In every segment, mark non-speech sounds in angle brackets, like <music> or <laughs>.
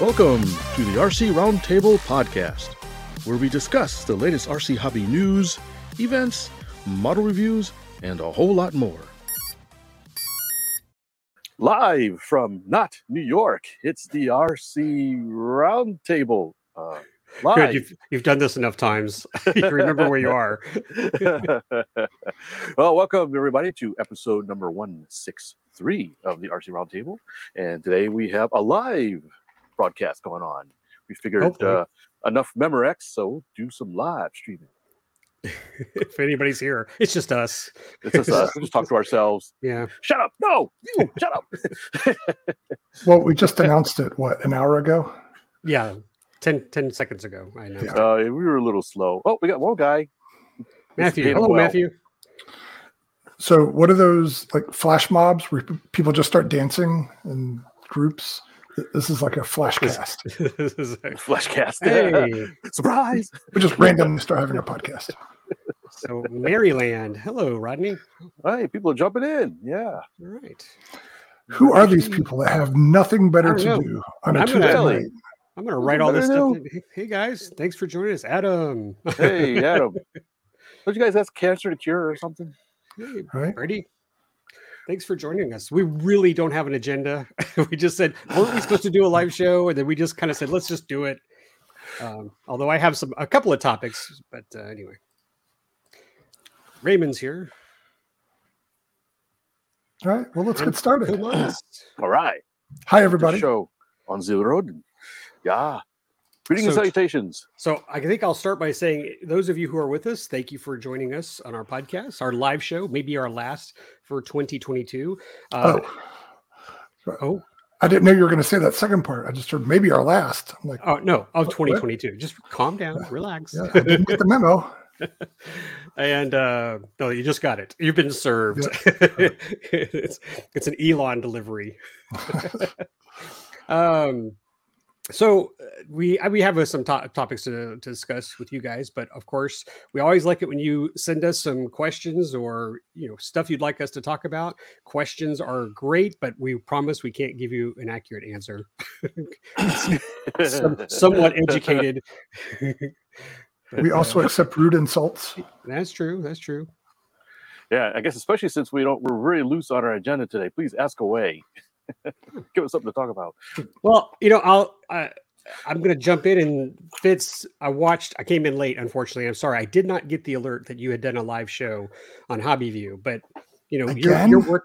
Welcome to the RC Roundtable Podcast, where we discuss the latest RC hobby news, events, model reviews, and a whole lot more. Live from not New York, it's the RC Roundtable. Uh, live. Good, you've, you've done this enough times. <laughs> you remember where you are. <laughs> well, welcome everybody to episode number 163 of the RC Roundtable. And today we have a live broadcast going on. We figured uh, enough Memorex, so do some live streaming. <laughs> if anybody's here, it's just us. It's just us. We just talk to ourselves. Yeah. Shut up. No, you shut up. well, we just announced it, what, an hour ago? Yeah. 10, 10 seconds ago. I know. Uh, we were a little slow. Oh, we got one guy. Matthew. Hello, well. Matthew. So, what are those like flash mobs where people just start dancing in groups? This is like a flash cast. <laughs> this is a <laughs> flash cast. Hey, <laughs> surprise! We just randomly start having a podcast. So, Maryland. Hello, Rodney. Hey, people are jumping in. Yeah. All right. Who are these people that have nothing better to know. do on a I'm Tuesday night? I'm going to write all this stuff. Hey, guys, thanks for joining us, Adam. hey, Adam. <laughs> Don't you guys have cancer to cure or something? Hey, right. Ready? Thanks for joining us. We really don't have an agenda. <laughs> we just said, weren't we supposed to do a live show? And then we just kind of said, let's just do it. Um, although I have some a couple of topics, but uh, anyway. Raymond's here. All right. Well, let's get started. All right. Hi, everybody. Show on Zero Road. Yeah. Greetings so, and salutations. So I think I'll start by saying, those of you who are with us, thank you for joining us on our podcast, our live show, maybe our last for 2022. Uh, oh. oh. I didn't know you were going to say that second part. I just heard maybe our last. I'm like, oh no, of 2022. What? Just calm down, relax. Yeah, I didn't get the memo. <laughs> and uh no, you just got it. You've been served. Yeah. <laughs> it's it's an Elon delivery. <laughs> um so uh, we we have uh, some to- topics to, to discuss with you guys but of course we always like it when you send us some questions or you know stuff you'd like us to talk about. Questions are great but we promise we can't give you an accurate answer. <laughs> Some, somewhat educated. <laughs> We also uh, accept rude insults. That's true that's true. Yeah i guess especially since we don't we're very loose on our agenda today please ask away <laughs> give us something to talk about. Well, you know, I'll I, I'm going to jump in and Fitz. I watched. I came in late, unfortunately. I'm sorry. I did not get the alert that you had done a live show on Hobby View, but you know, Again? your your work.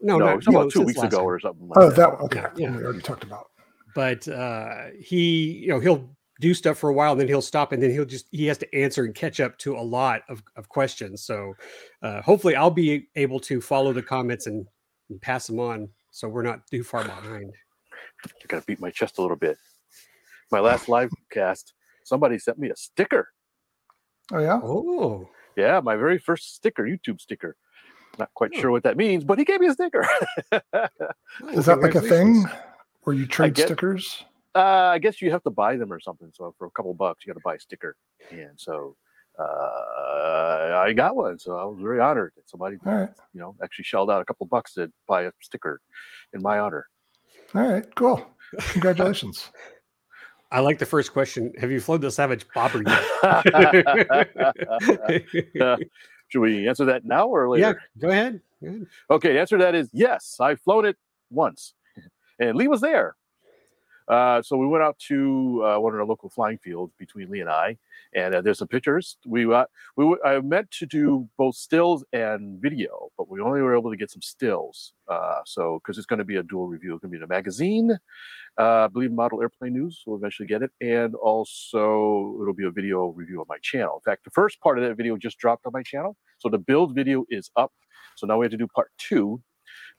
No, no, not, about two weeks ago time. or something. Like oh, that, that okay. Yeah, we already talked about. But uh, he, you know, he'll do stuff for a while, and then he'll stop, and then he'll just he has to answer and catch up to a lot of, of questions. So uh, hopefully, I'll be able to follow the comments and, and pass them on so we're not too far behind. <sighs> I gotta beat my chest a little bit. My last live cast, somebody sent me a sticker. Oh yeah. Oh yeah, my very first sticker, YouTube sticker. Not quite oh. sure what that means, but he gave me a sticker. <laughs> Is that like a thing where you trade guess, stickers? Uh, I guess you have to buy them or something. So for a couple bucks, you got to buy a sticker, and so uh, I got one, so I was very honored that somebody, right. you know, actually shelled out a couple bucks to buy a sticker in my honor. All right, cool. Congratulations. <laughs> I like the first question. Have you flown the Savage Bobber yet? <laughs> should we answer that now or later? Yeah, go ahead. Go ahead. Okay, answer to that is yes. I've flown it once, <laughs> and Lee was there. Uh, so we went out to uh, one of our local flying fields between Lee and I, and uh, there's some pictures. We uh, we I meant to do both stills and video, but we only were able to get some stills. Uh, so because it's going to be a dual review, it's going to be in a magazine. Uh, I believe Model Airplane News will eventually get it, and also it'll be a video review on my channel. In fact, the first part of that video just dropped on my channel, so the build video is up. So now we have to do part two,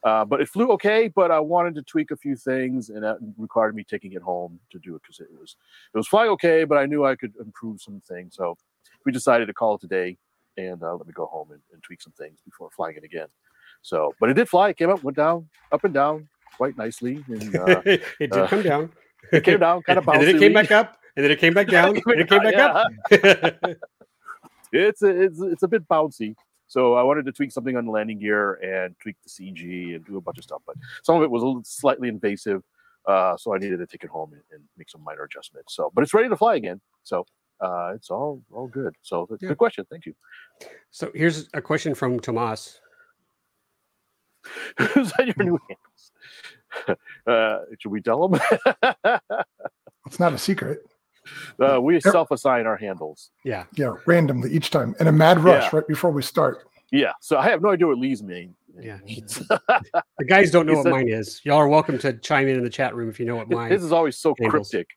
uh, but it flew okay, but I wanted to tweak a few things, and that required me taking it home to do it because it was it was flying okay, but I knew I could improve some things. So we decided to call it today and uh, let me go home and, and, tweak some things before flying it again. So, but it did fly. It came up, went down, up and down quite nicely. And, <laughs> uh, it did uh, come down. <laughs> It came down, kind of bouncy. and then it came back up, and then it came back <laughs> down, and it came back yeah. up. it's a, it's it's a bit bouncy. So I wanted to tweak something on the landing gear and tweak the CG and do a bunch of stuff, but some of it was a little slightly invasive. Uh, so I needed to take it home and, and, make some minor adjustments. So, but it's ready to fly again. So uh, it's all all good. So yeah. good question. Thank you. So here's a question from Tomas. <laughs> Is that your new handles? <laughs> Uh, should we tell them? <laughs> it's not a secret. Uh, we self-assign our handles. Yeah. Yeah, randomly each time in a mad rush yeah. right before we start. Yeah. So I have no idea what Lee's mean. Yeah. <laughs> the <laughs> guys don't know what mine is. Y'all are welcome to chime in in the chat room if you know what mine. Is. This is always so handles. cryptic.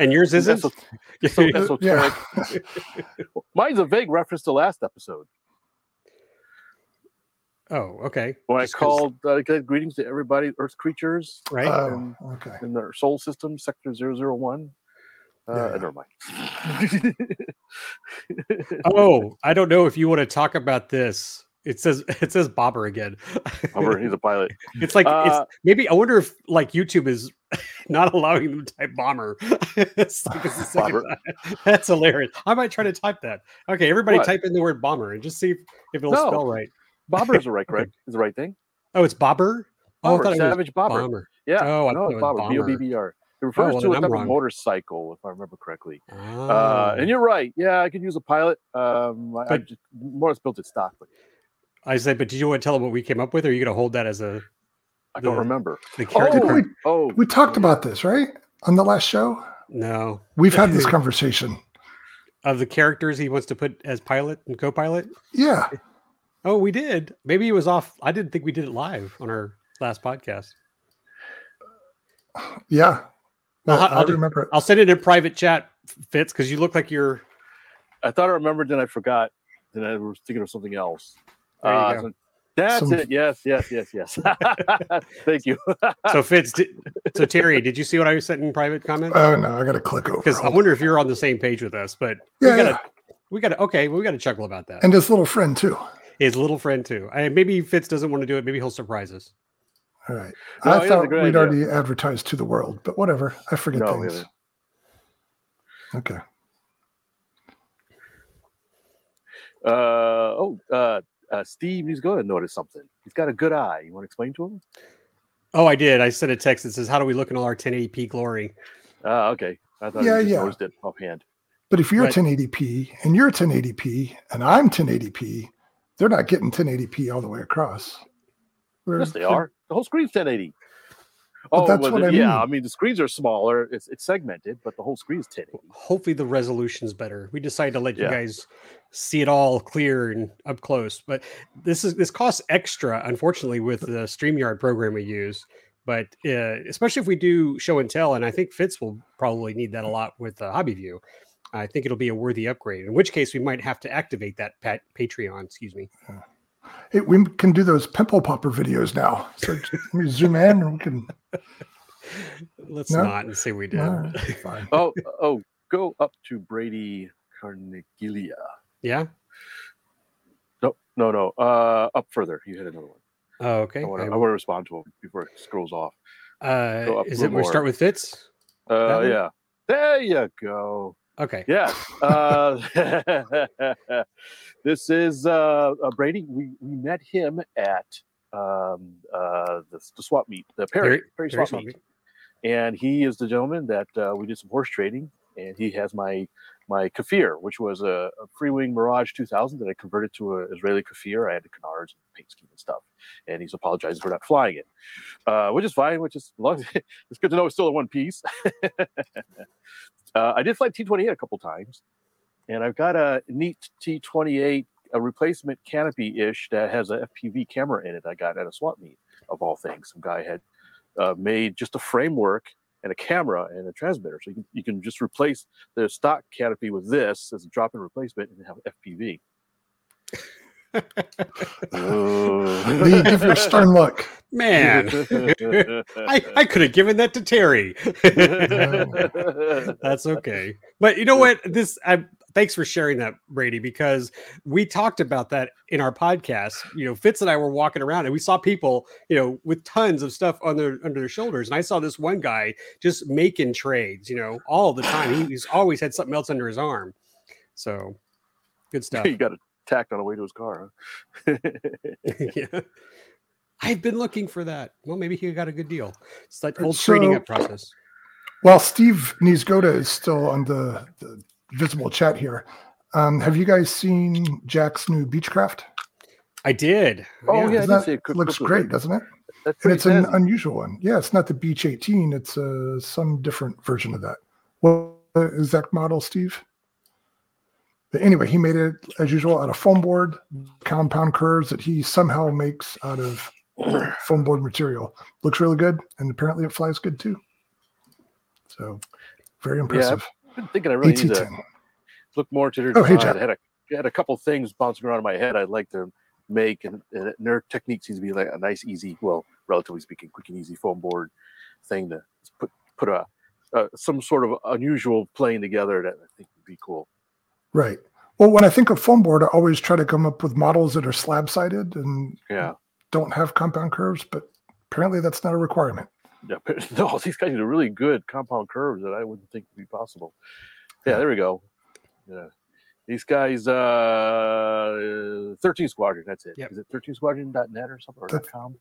And yours isn't. so <laughs> esoteric. Mine's a vague reference to last episode. Oh, okay. When Just I called uh, greetings to everybody, Earth creatures, right? Oh, okay. In their soul system, sector 001. Uh, yeah. Never mind. <laughs> oh, I don't know if you want to talk about this. It says <laughs> it says Bobber again. Bobber, <laughs> he's a pilot. It's like uh, it's maybe I wonder if like YouTube is not allowing them to type bomber. bomber. That's hilarious. I might try to type that. Okay, everybody what? type in the word bomber and just see if, if it'll no. spell right. Bobber is the right correct is the right thing. Oh, it's Bobber. Oh, Bobber, Savage Bobber. Bomber. Yeah. Oh, I know it's Bobber. B O B B R. It refers oh, well, to a type of motorcycle, if I remember correctly. Oh. Uh, and you're right. Yeah, I could use a pilot. Um, but, I, just more or less built it stock. But I said, but did you want to tell them what we came up with, or are you going to hold that as a? I don't remember. The character. Oh, we, oh, we talked about this right on the last show. No, we've had this <laughs> conversation of the characters he wants to put as pilot and co-pilot. Yeah. Oh, we did. Maybe it was off. I didn't think we did it live on our last podcast. Yeah. Well, I, I'll, remember it. I'll send it in private chat, Fitz, because you look like you're. I thought I remembered, then I forgot. Then I was thinking of something else. Uh, so that's Some... it. Yes, yes, yes, yes. <laughs> Thank you. <laughs> so Fitz, did, so Terry, did you see what I was sending in private comments? Oh no, I got to click over. Because I wonder if you're on the same page with us. But yeah, we gotta, yeah. we got to. Okay, well, we got to chuckle about that. And his little friend too. His little friend too. I, maybe Fitz doesn't want to do it. Maybe he'll surprise us. All right. No, I thought we'd idea. already advertised to the world, but whatever. I forget no, things. Okay. Uh oh. Uh, uh, Steve, he's going to notice something. He's got a good eye. You want to explain to him? Oh, I did. I sent a text that says, "How do we look in all our 1080p glory?" Ah, uh, okay. I thought yeah, yeah. noticed it offhand. But if you're 1080p and you're 1080p and I'm 1080p, they're not getting 1080p all the way across. We're, yes, they are. The whole screen's 1080. oh, that's what I mean. yeah. I mean, the screens are smaller. It's, it's segmented, but the whole screen is 1080. Hopefully, the resolution's better. We decided to let yeah. you guys see it all clear and up close. But this is this costs extra, unfortunately, with the Streamyard program we use. But uh, especially if we do show and tell, and I think Fitz will probably need that a lot with uh, Hobby View. I think it'll be a worthy upgrade. In which case, we might have to activate that pat- Patreon. Excuse me. It, we can do those pimple popper videos now. So we zoom in and we can. <laughs> Let's no? not and say we did. No, <laughs> oh, oh, go up to Brady Carnegilia. Yeah. No, no, no. Uh, up further. You hit another one. Oh, okay. I want to, I want to respond to him before it scrolls off. Uh, is it? We start with Fitz. Uh, yeah. There you go. Okay. Yeah. Uh, <laughs> this is uh, uh, Brady. We, we met him at um, uh, the, the swap meet, the Perry, Perry, Perry swap, swap meet. meet. And he is the gentleman that uh, we did some horse trading. And he has my my Kfir, which was a, a free wing Mirage 2000 that I converted to an Israeli Kfir. I had the canards and paint scheme and stuff. And he's apologizing for not flying it, uh, which is fine, which is <laughs> it's good to know it's still in one piece. <laughs> Uh, I did fly T28 a couple times, and I've got a neat T28, a replacement canopy ish that has a FPV camera in it. I got at a swap meet of all things. Some guy had uh, made just a framework and a camera and a transmitter, so you can, you can just replace the stock canopy with this as a drop-in replacement and have FPV. Lee, give your stern look. Man, I, I could have given that to Terry. <laughs> That's okay. But you know what? This I thanks for sharing that, Brady, because we talked about that in our podcast. You know, Fitz and I were walking around and we saw people, you know, with tons of stuff on their under their shoulders. And I saw this one guy just making trades, you know, all the time. He, he's always had something else under his arm. So good stuff. <laughs> you got to tacked on the way to his car. Huh? <laughs> <laughs> yeah. I've been looking for that. Well, maybe he got a good deal. It's that whole trading up process. While Steve Niesgoda is still on the, the visible chat here, um, have you guys seen Jack's new Beechcraft? I did. Oh, yeah. I Isn't did that- see a looks clip great, doesn't it? That's And it's an unusual one. Yeah, it's not the Beech 18. It's uh, some different version of that. What exact model, Steve? But anyway, he made it as usual out of foam board, compound curves that he somehow makes out of <clears throat> foam board material. Looks really good, and apparently it flies good too. So very impressive. Yeah, I've been thinking I really need to look more to their Oh, hey. I had a I had a couple things bouncing around in my head I'd like to make, and, and their technique seems to be like a nice, easy, well, relatively speaking, quick and easy foam board thing to put put a uh, some sort of unusual plane together that I think would be cool. Right. Well, when I think of foam board, I always try to come up with models that are slab sided and Yeah, don't have compound curves, but apparently that's not a requirement. yeah. <laughs> No, these guys are really good compound curves that I wouldn't think would be possible. Yeah, there we go. Yeah. These guys, uh, 13 Squadron, that's it. Is it. Yep. Is it 13squadron.net or something or That- .com? Dot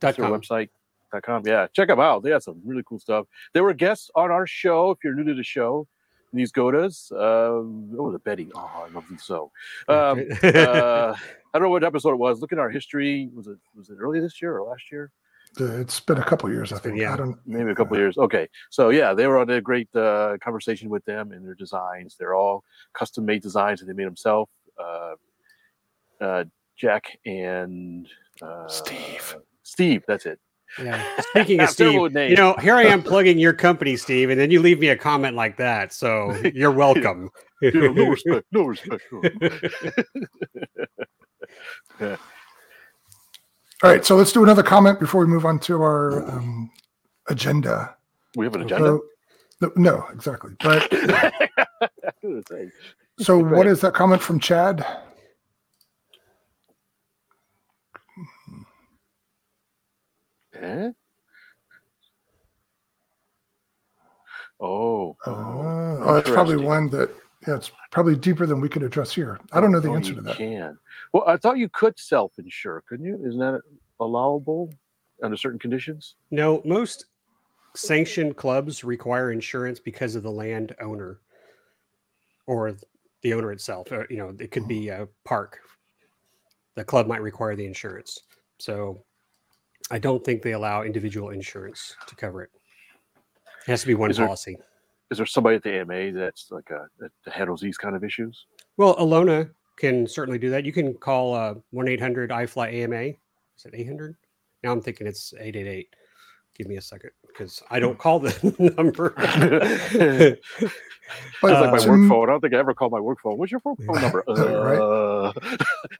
That's their website. Dot com. Yeah, check them out. They have some really cool stuff. They were guests on our show. If you're new to the show, these Godas. Um, oh, the Betty. Oh, I love these so. Um, uh, <laughs> I don't know what episode it was. Look at our history. Was it was it early this year or last year? It's been a couple years, I think. yeah. I don't. Maybe a couple of years. Okay, so yeah, they were on a great uh, conversation with them and their designs. They're all custom made designs that they made themselves. Uh, uh, Jack and uh, Steve. Steve, that's it. Yeah. <laughs> Speaking of Steve, with you know, here I am plugging your company, Steve, and then you leave me a comment like that. So <laughs> you're welcome. Yeah, no respect. No respect. no. <laughs> All right, so let's do another comment before we move on to our um, agenda. We have an agenda. So, no, no, exactly. But I was gonna say, so, what is that comment from Chad? Eh? Oh, Uh, oh, oh, it's probably one that yeah, it's probably deeper than we could address here. I don't know the Oh, answer you to that. Can well, I thought you could self-insure, couldn't you? Isn't that allowable under certain conditions? No, most sanctioned clubs require insurance because of the land owner or the owner itself. Or, you know, it could be a park. The club might require the insurance. So I don't think they allow individual insurance to cover it. It has to be one Is there- policy. Is there somebody at the AMA that's like a that handles these kind of issues? Well, Alona can certainly do that. You can call uh, 1 800 iFly AMA. Is it 800? Now I'm thinking it's 888. Give me a second because I don't call the <laughs> number. <laughs> But It's like my to work phone. I don't think I ever call my work phone. What's your phone phone number? <laughs> Right. Uh,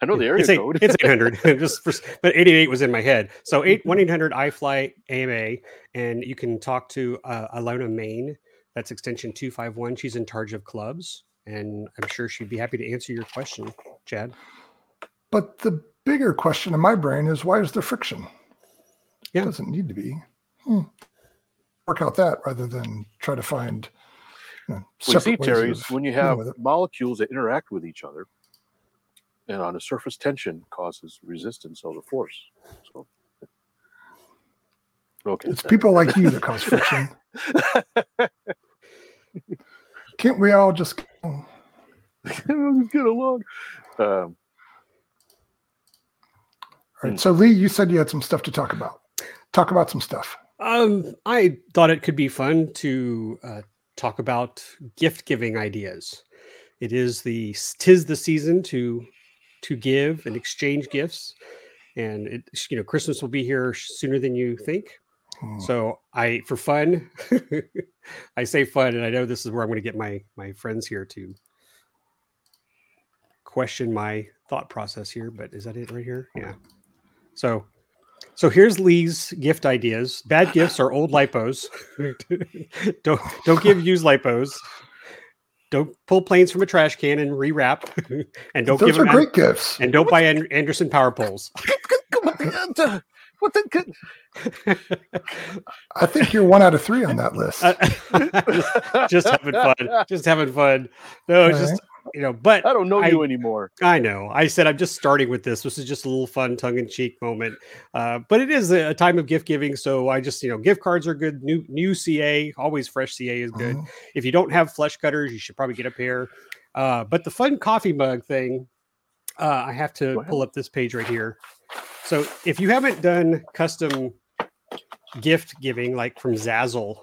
I know the area it's, eight, code. it's 800 just for, but 888 was in my head so 8 1-800 ifly ama and you can talk to uh, alona main that's extension 251 she's in charge of clubs and i'm sure she'd be happy to answer your question chad But the bigger question in my brain is why is there friction? Yeah. It doesn't need to be. Hmm. Work out that rather than try to find you know, Well, you see, separate ways Terry, of when you have molecules that interact with each other, and on a surface tension causes resistance of the force. So, okay, It's people like you that cause friction. <laughs> Can't we all just go? <laughs> Let's get along. Um, All right. So Lee, you said you had some stuff to talk about. Talk about some stuff. Um i thought it could be fun to uh, talk about gift giving ideas it is the tis the season to to give and exchange gifts and it you know christmas will be here sooner than you think Hmm. So I, for fun, <laughs> I say fun, and I know this is where I'm going to get my my friends here to question my thought process here. But is that it right here? Yeah. So, so here's Lee's gift ideas. Bad gifts are old <laughs> lipos. <laughs> don't don't give used lipos. Don't pull planes from a trash can and rewrap, <laughs> and don't Those give are them great gifts. and don't buy An- Anderson power poles. what the? I think you're one out of three on that list. Just, having fun. Just having fun. No, All just you know, but I don't know I- you anymore. I know. I said I'm just starting with this. This is just a little fun, tongue-in-cheek moment, uh, but it is a, a time of gift giving. So I just, you know, gift cards are good. New new CA, always fresh CA is good. Mhm. If you don't have flush cutters, you should probably get a pair. Uh, but the fun coffee mug thing, uh, I have to pull up this page right here. So if you haven't done custom gift giving like from Zazzle,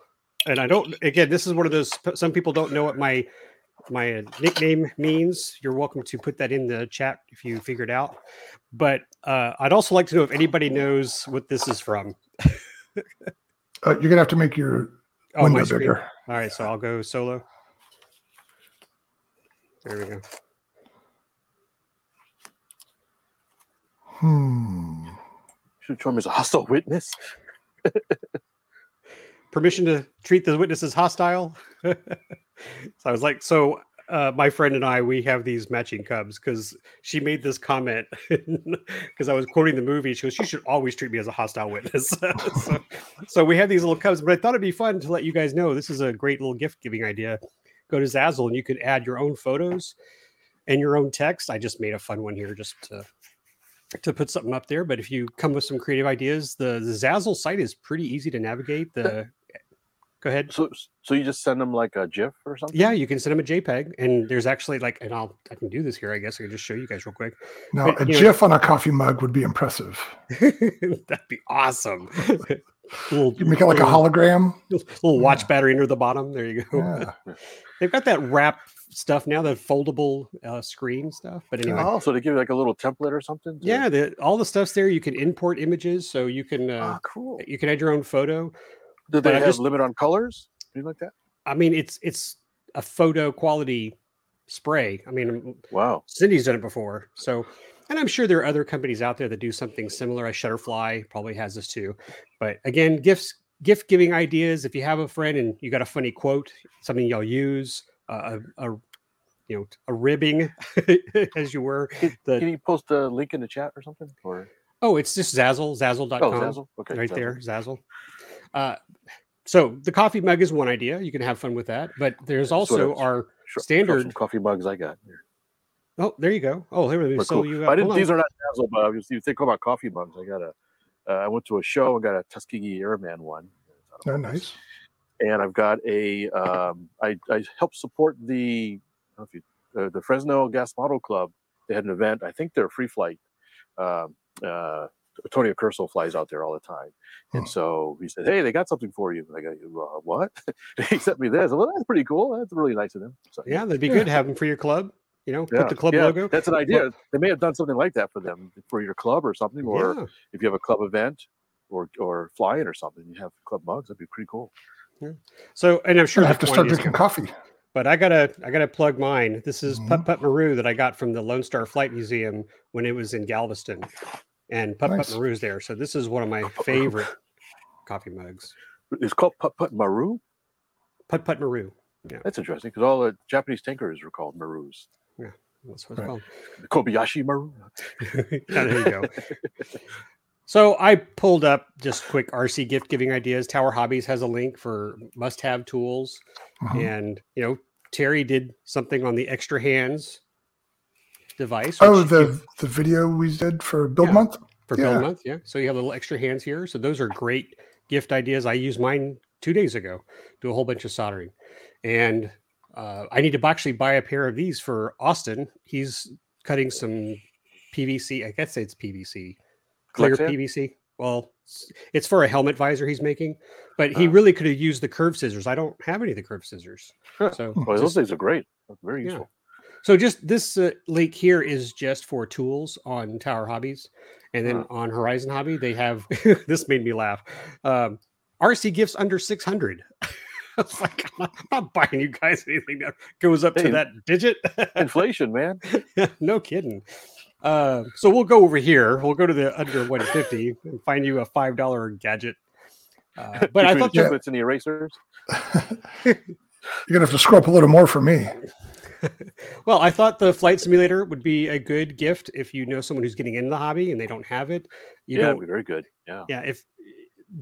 and I don't, again, this is one of those. Some people don't know what my my nickname means. You're welcome to put that in the chat if you figure it out. But uh, I'd also like to know if anybody knows what this is from. <laughs> Uh, you're gonna have to make your Oh, window bigger. All right, so I'll go solo. There we go. Hmm. Should show him as a hostile witness. <laughs> Permission to treat the witness as hostile. <laughs> so I was like, so uh, my friend and I, we have these matching cubs because she made this comment <laughs> because I was quoting the movie. She goes, "You should always treat me as a hostile witness." <laughs> so, <laughs> so we have these little cubs, but I thought it'd be fun to let you guys know this is a great little gift giving idea. Go to Zazzle and you could add your own photos and your own text. I just made a fun one here just to to put something up there. But if you come with some creative ideas, the, the Zazzle site is pretty easy to navigate. The go ahead. So, so you just send them like a GIF or something? Yeah, you can send them a JPEG, and there's actually like, and I'll I can do this here. I guess I can just show you guys real quick. Now, But, a you know- GIF on a coffee mug would be impressive. <laughs> That'd be awesome. <laughs> little, You make it like a hologram. little watch battery under the bottom. There you go. Yeah. <laughs> They've got that wrap stuff now, the foldable uh, screen stuff. But anyway, Oh, so they give you like a little template or something? to- yeah, the, all the stuff's there. You can import images, so you can uh, Ah, cool. you can add your own photo. Do they have just- limit on colors? Anything like that? I mean, it's it's a photo quality spray. I mean, Wow. Cindy's done it before. So, and I'm sure there are other companies out there that do something similar. I Shutterfly probably has this too. But again, gifts, gift giving ideas. If you have a friend and you got a funny quote, something y'all use, uh, a, a you know a ribbing, <laughs> as you were. Can, The- can you post a link in the chat or something? Or Oh, it's just Zazzle, Zazzle.com oh, Zazzle? Okay, right Zazzle. there, Zazzle. Uh, so the coffee mug is one idea. You can have fun with that. But there's That's also was- our Sure, Standard- some coffee mugs I got. Here. oh, there you go. Oh, here we But so cool. you I uh, didn't, these on. are not Zazzle, but if you think about coffee mugs, I got a. Uh, I went to a show and got a Tuskegee Airman one. Oh, nice. and I've got a um, I, I help support the I don't know if you, uh, the Fresno Gas Model Club. They had an event. I think they're free flight. Um, uh, Tony Curso flies out there all the time, and Hmm. so he said, "Hey, they got something for you." And I go, uh, "What?" <laughs> he sent me this. Well, that's pretty cool. That's really nice of them. So, Yeah, that'd be Yeah. good to have them for your club. You know, yeah, put the club yeah, logo. That's an idea. they may have done something like that for them for your club or something, or yeah. if you have a club event or or flying or something, you have club mugs. That'd be pretty cool. So, and I'm sure I the have to start drinking good, coffee. but I gotta, I gotta plug mine. This is Put Mhm. Put Maru that I got from the Lone Star Flight Museum when it was in Galveston, and Put Nice. Put Maru's there. So this is one of my favorite coffee mugs. It's called Put Put Maru. Put Put Maru. Yeah, that's interesting because all the Japanese tankers were called Marus. Yeah, that's what it's Right. called. The Kobayashi Maru. <laughs> Yeah, there you go. So I pulled up just quick RC gift giving ideas. Tower Hobbies has a link for must have tools. Mhm. And, you know, Terry did something on the extra hands device. Oh, the you- the video we did for Build Yeah. Month. for Build. Month. Yeah. So you have little extra hands here. So those are great gift ideas. I used mine two days ago, do a whole bunch of soldering. And uh, I need to actually buy a pair of these for Austin. He's cutting some PVC. I guess it's PVC, clear Lexan? PVC. Well, it's- it's for a helmet visor he's making, but he Ah. really could have used the curved scissors. I don't have any of the curved scissors. Huh. So, Well, those things are great. That's very Yeah. useful. So just this uh, link here is just for tools on Tower Hobbies, and then on Horizon Hobby they have <laughs> this made me laugh. Um, RC gifts under six hundred. <laughs> I was like, I'm not, I'm not buying you guys anything that goes up Hey. to that digit. <laughs> Inflation, man. no kidding. Uh, so we'll go over here. We'll go to the under 150 and find you a five dollar gadget. Uh, but I Between thought the that, chiplets and the erasers. You're gonna have to screw up a little more for me. Well, I thought the flight simulator would be a good gift if you know someone who's getting into the hobby and they don't have it. You yeah, don't it'd be very good. Yeah. yeah if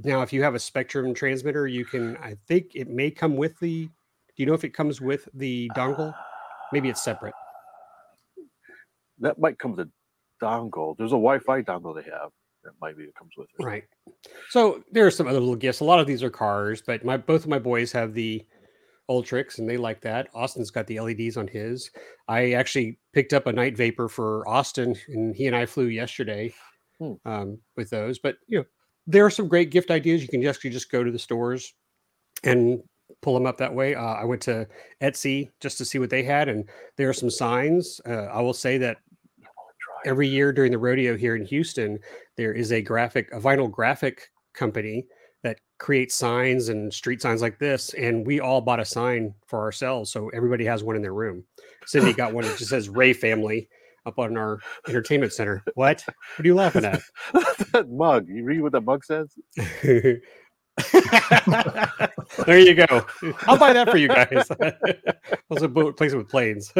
now if you have a Spektrum transmitter you can i think it may come with the do you know if it comes with the dongle maybe it's separate that might come with a dongle. There's a Wi-Fi dongle they have that might be it comes with it. Right. So there are some other little gifts. A lot of these are cars, but my both of my boys have the Ultrix and they like that. Austin's got the LEDs on his. I actually picked up a night vapor for Austin and he and I flew yesterday Hmm. um, with those. But you know, there are some great gift ideas. You can actually just go to the stores and pull them up that way. Uh, I went to Etsy just to see what they had, and there are some signs. Uh, I will say that every year during the rodeo here in Houston, there is a graphic, a vinyl graphic company that creates signs and street signs like this. And we all bought a sign for ourselves. So everybody has one in their room. Cindy got one that just says Ray family up on our entertainment center. What? What are you laughing at? <laughs> that mug. You read what the mug says? <laughs> <laughs> there you go. I'll buy that for you guys. also place it with planes.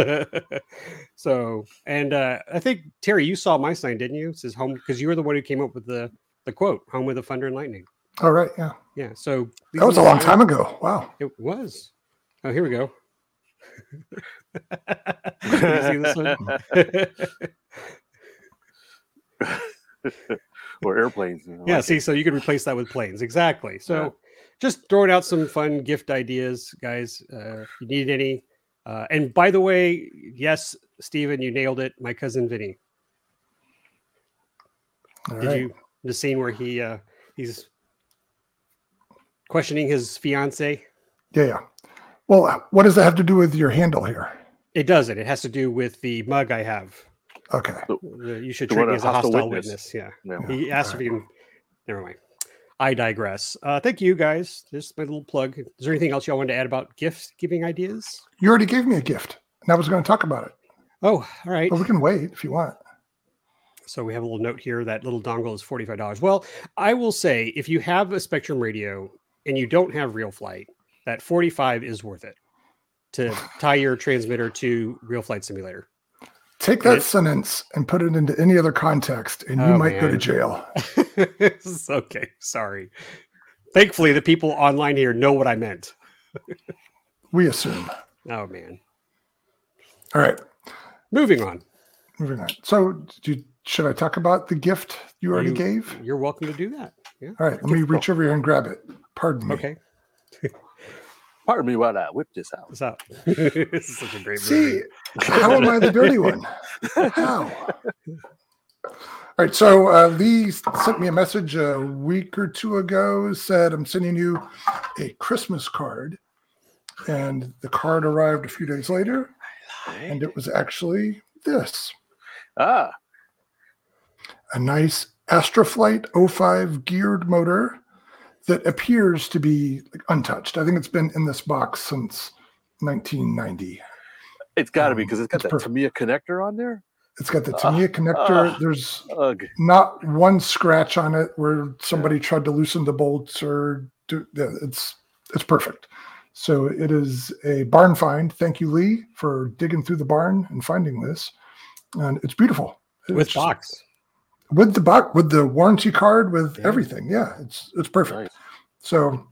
so, and uh, I think Terry, you saw my sign, didn't you? It says home because you were the one who came up with the the quote, "Home with the thunder and lightning." All right. Yeah. Yeah. So That was a long time ago. Wow. It was. Oh, here we go. <laughs> you see this one? <laughs> or airplanes. you know, yeah like see so you could replace that with planes exactly so Yeah. just throwing out some fun gift ideas guys uh if you need any uh and by the way yes Stephen, you nailed it my cousin vinny All did right. you the scene where he uh he's questioning his fiance Yeah. Yeah. Well, what does that have to do with your handle here? it doesn't it has to do with the mug i have Okay. The- you should The treat me as a hostile hostile witness. witness, yeah Yeah. he asked if he can never mind i digress uh thank you guys just my little plug is there anything else y'all wanted to add about gift giving ideas You already gave me a gift, and I was going to talk about it, oh all right but we can wait if you want. so we have a little note here that little dongle is $45 well i will say if you have a Spektrum radio and you don't have RealFlight that 45 is worth it to <sighs> tie your transmitter to RealFlight simulator Take that It- sentence and put it into any other context, and you Oh, might go to jail. <laughs> Okay sorry thankfully the people online here know what i meant We assume. oh man All right. moving on Moving on. So, you, should I talk about the gift you already You- gave? you're welcome to do that yeah All right. Let me reach over here and grab it. Pardon me. okay <laughs> Pardon me while I whip this out. what's up <laughs> this is such a great See, movie how am I the dirty one? <laughs> How? All right. So uh, Lee sent me a message a week or two ago. Said I'm sending you a Christmas card, and the card arrived a few days later, and it was actually this: Ah, a nice Astroflight 05 geared motor that appears to be like, untouched. I think it's been in this box since 1990. it's got to be Um, because it's got it's that perfect. Tamiya connector on there. It's got the Tamiya connector. ah. There's Ugh. not one scratch on it where somebody tried to loosen the bolts or do yeah, it's it's perfect. So it is a barn find. Thank you, Lee, for digging through the barn and finding this. And it's beautiful. with It's just- box with the box with the warranty card with Yeah. everything. Yeah, it's it's perfect. Nice. So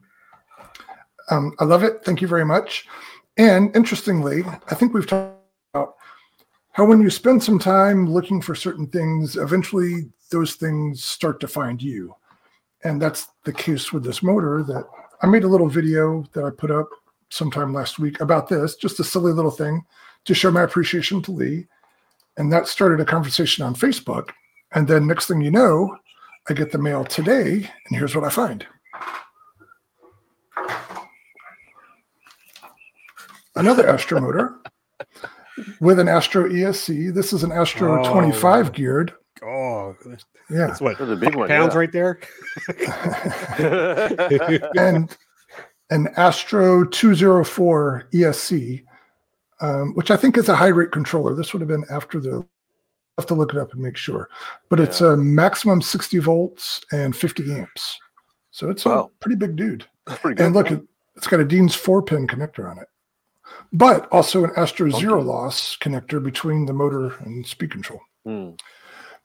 um, I love it. Thank you very much. And interestingly, I think we've talked about how when you spend some time looking for certain things, eventually those things start to find you. And that's the case with this motor that I made a little video that I put up sometime last week about this, just a silly little thing to show my appreciation to Lee. And that started a conversation on Facebook. And then next thing you know, I get the mail today, and here's what I find. Another Astro motor with an Astro ESC. This is an Astro Oh. 25 geared. oh Yeah. that's what That's a big one. pounds yeah. right there <laughs> <laughs> and an Astro 204 ESC, um, which I think is a high rate controller. This would have been after the. Have to look it up and make sure, but it's a maximum 60 volts and 50 amps, so it's a pretty big dude. <laughs> Pretty. And look, it, it's got a Dean's four pin connector on it, but also an Astro zero loss connector between the motor and speed control. Hmm.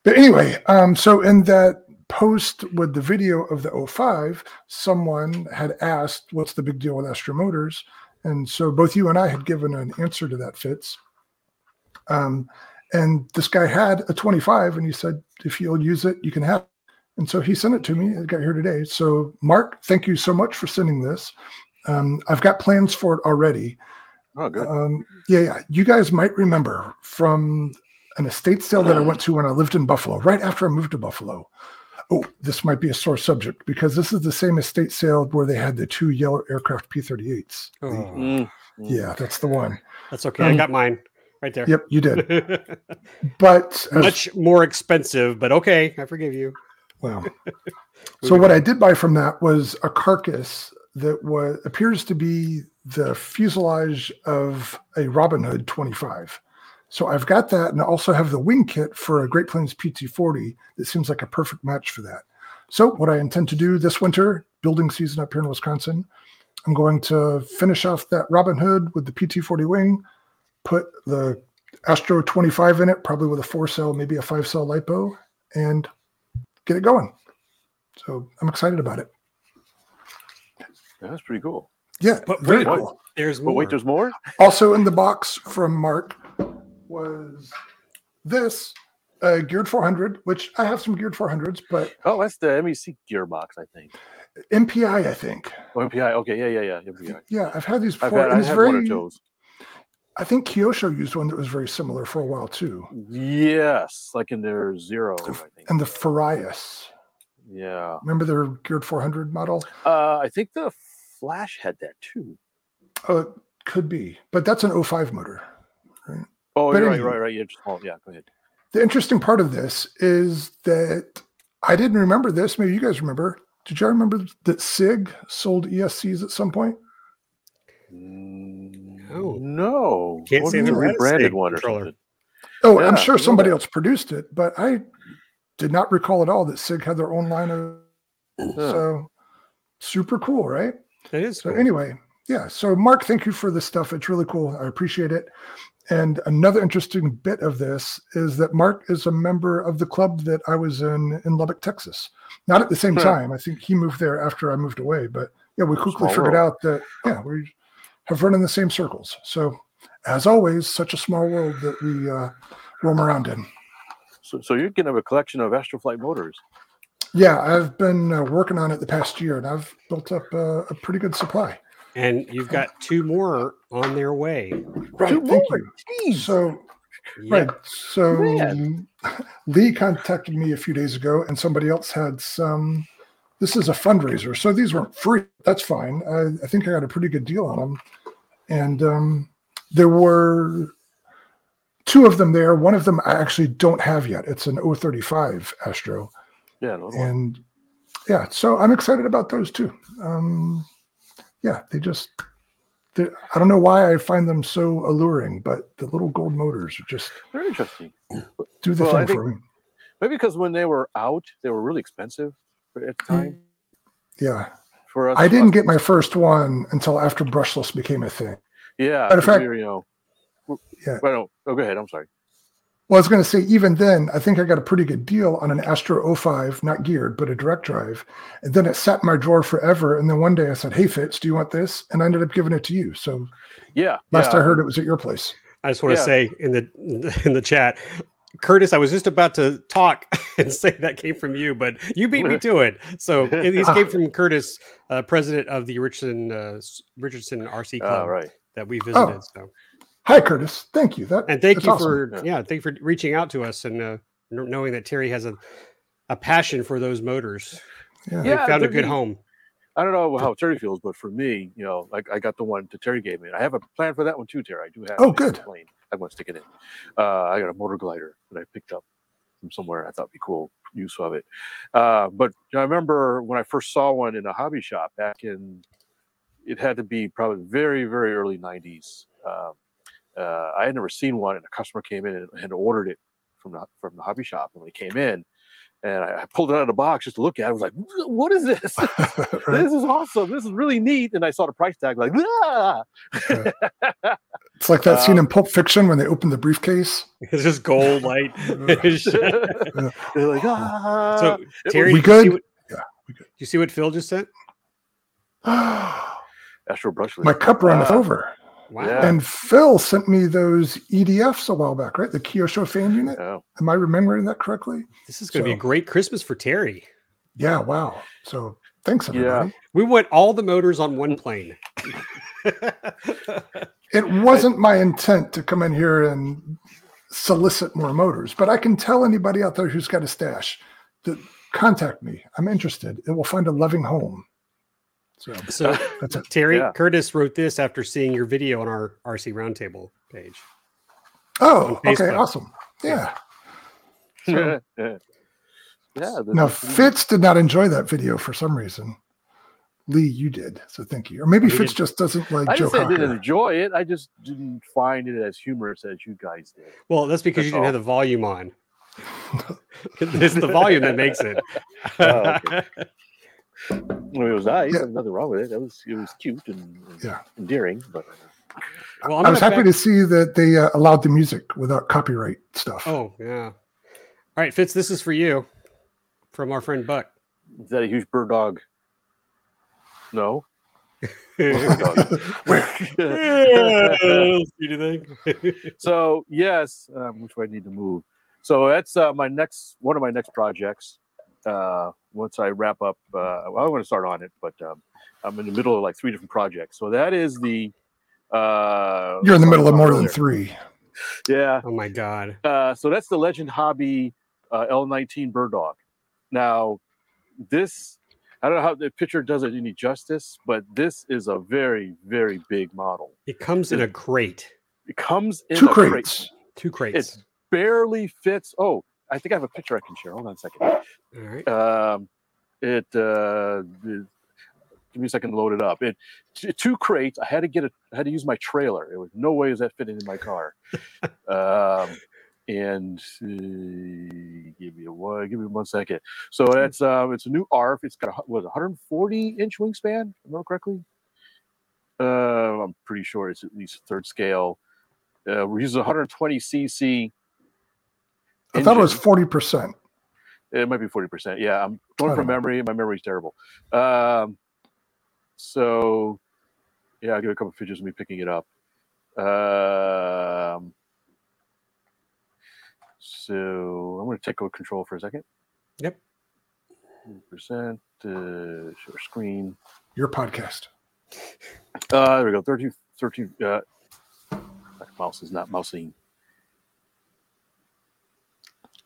But anyway, um, so in that post with the video of the 05, someone had asked, What's the big deal with Astro Motors? And so both you and I had given an answer to that, Fitz. Um, And this guy had a 25 and he said, if you'll use it, you can have it. And so he sent it to me. I got here today. So, Mark, thank you so much for sending this. Um, I've got plans for it already. Oh, good. Um, yeah, yeah. You guys might remember from an estate sale that I went to when I lived in Buffalo, right after I moved to Buffalo. Oh, this might be a sore subject because this is the same estate sale where they had the two yellow aircraft P 38s. Oh, Mm. Yeah, that's the one. that's okay. I Um, got mine right there. Yep, you did. <laughs> But as, Much more expensive, but okay. I forgive you. well, <laughs> so what I did buy from that was a carcass that was appears to be the fuselage of a Robin Hood 25. So I've got that, and I also have the wing kit for a Great Planes PT40 that seems like a perfect match for that. So what I intend to do this winter, building season up here in Wisconsin, I'm going to finish off that Robin Hood with the PT40 wing, put the Astro 25 in it, probably with a four cell, maybe a five cell lipo, and get it going. So I'm excited about it. That's pretty cool. Yeah, But very wait, cool. There's But more. wait, there's more. Also in the box from Mark was this uh, Geared 400, which I have some Geared 400s, but Oh, that's the MEC gearbox, I think. MPI, I think. Oh, MPI. Okay, yeah, yeah, yeah. MPI. Yeah, I've had these I've before. had, and I it's had very, one of those. I think Kyosho used one that was very similar for a while too. Yes, like in their zero, I think. And the Farias. Yeah. Remember their Geared 400 model? Uh, I think the Flash had that too. Oh, it could be, but that's an 05 motor. Oh, But you're right, anyway. right, right. Yeah, just, oh, yeah, go ahead. The interesting part of this is that I didn't remember this. Maybe you guys remember. Did you remember that SIG sold ESCs at some point? Mm, No. No. Can't What say do you they mean had a rebranded one or controller. something. Oh, Yeah, I'm sure somebody that. else produced it, but I did not recall at all that SIG had their own line of. Huh. So super cool, right? It is. So cool. anyway, yeah. So Mark, thank you for this stuff. It's really cool. I appreciate it. And another interesting bit of this is that Mark is a member of the club that I was in in Lubbock, Texas. Not at the same Huh. time. I think he moved there after I moved away. But yeah, we quickly Small figured world. out that yeah, we have run in the same circles. So as always, such a small world that we uh, roam around in. So, so you're getting a collection of Astroflight motors. Yeah, I've been uh, working on it the past year, and I've built up uh, a pretty good supply. and you've got two more on their way. Right. Two Thank more. you. Jeez. So Yep. Right. So Man. Lee contacted me a few days ago, and somebody else had some. This is a fundraiser, so these weren't free. That's fine. I, I think I got a pretty good deal on them, and um, there were two of them there. One of them I actually don't have yet. It's an 035 Astro, yeah, no, and yeah, so I'm excited about those too. Um, yeah, they just. I don't know why I find them so alluring, but the little gold motors are just very interesting. do the Well, thing think- for me. Maybe because when they were out, they were really expensive at the time Yeah, for us. I didn't us- get my first one until after brushless became a thing. Yeah, Matter of fact- you know. Yeah. Well, oh, go ahead. I'm sorry. Well, I was going to say, even then, I think I got a pretty good deal on an Astro 05, not geared, but a direct drive. And then it sat in my drawer forever. And then one day I said, Hey, Fitz, do you want this? And I ended up giving it to you. So Yeah. last yeah. I heard, it was at your place. I just want to say in the in the chat, Curtis, I was just about to talk <laughs> and say that came from you, but you beat me <laughs> to it. So <laughs> it- these came from Curtis, uh, president of the Richardson uh, Richardson RC Club Oh, right. that we visited. So Hi, Curtis. Thank you. That and thank that's you awesome. for Yeah. yeah. thank you for reaching out to us and uh, knowing that Terry has a a passion for those motors. Yeah. They Yeah, found a good neat. home. I don't know how Terry feels, but for me, you know, like I got the one that Terry gave me. I have a plan for that one too, Terry. I do have. Oh, good. Plane. I want to stick it in. Uh, I got a motor glider that I picked up from somewhere. I thought would be cool use of it. Uh, but I remember when I first saw one in a hobby shop back in, it had to be probably very, very early '90s. Um, uh, I had never seen one, and a customer came in and had ordered it from the from the hobby shop. And when he came in, and I, I pulled it out of the box just to look at, it, I was like, "What is this? <laughs> Right. <laughs> this is awesome. This is really neat. And I saw the price tag, like, ah! <laughs> It's like that scene Um, in Pulp Fiction when they open the briefcase. It's just gold light. They're like, ah. so Terry, We did you see good? what- Yeah, we good. You see what Phil just said? My <gasps> Astro My cup runneth Ah. over. Wow. Yeah. And Phil sent me those EDFs a while back, right? The Kyosho fan unit. Oh, Am I remembering that correctly? This is going to be a great Christmas for Terry. Yeah. Wow. So thanks, everybody. Yeah. everybody. We want all the motors on one plane. <laughs> It wasn't my intent to come in here and solicit more motors, but I can tell anybody out there who's got a stash that contact me. I'm interested. It will find a loving home. So <laughs> so. Terry Yeah. Curtis wrote this after seeing your video on our RC Roundtable page. Oh, okay. Awesome. <laughs> Yeah. So- yeah. Yeah. Now, the- Fitz did not enjoy that video for some reason. Lee, you did. So thank you. Or maybe He Fitz did. just doesn't like I Joe didn't say I didn't enjoy it. I just didn't find it as humorous as you guys did. Well, that's because you didn't have the volume on. <laughs> it's the volume that makes it. Oh, okay. I mean, it was nice. Yeah. There's nothing wrong with it. It was it was cute and, and Yeah. endearing. But well, I'm I was happy back- to see that they uh, allowed the music without copyright stuff. Oh yeah. All right, Fitz, this is for you from our friend Buck. is that a huge bird dog? No. <laughs> <laughs> so yes, um, which way I need to move. So that's uh, my next one of my next projects. Uh, once I wrap up, uh, well, I want to start on it, but um, I'm in the middle of like three different projects. So that is the. Uh, You're in the middle of more than earlier. three. <laughs> Yeah. oh my god. Uh, so that's the Legend Hobby uh, L19 Bird Dog. Now, this I don't know how the picture does it any justice, but this is a very very big model. It comes in a crate. It comes in Two a crate. crates. Two crates. It barely fits. Oh, I think I have a picture I can share. Hold on a second. All right. Um, it uh, give me a second to load it up. It t- two crates. I had to get it. I had to use my trailer. It was no way is that fitting in my car. <laughs> um, and uh, give me a one. Give me one second. So that's um, it's a new ARF. It's got a what 140 inch wingspan. Remember correctly. Uh, I'm pretty sure it's at least third scale. Uh, we're using 120 cc. I thought it was forty percent. It might be forty percent. Yeah, I'm going from know. memory. My memory's terrible. Um, so yeah, I'll give it a couple of pictures of me picking it up. Um, so I'm going to take over control for a second. Yep. Percent uh, share screen. Your podcast. Uh, there we go. 13, 13 uh, mouse is not mousing.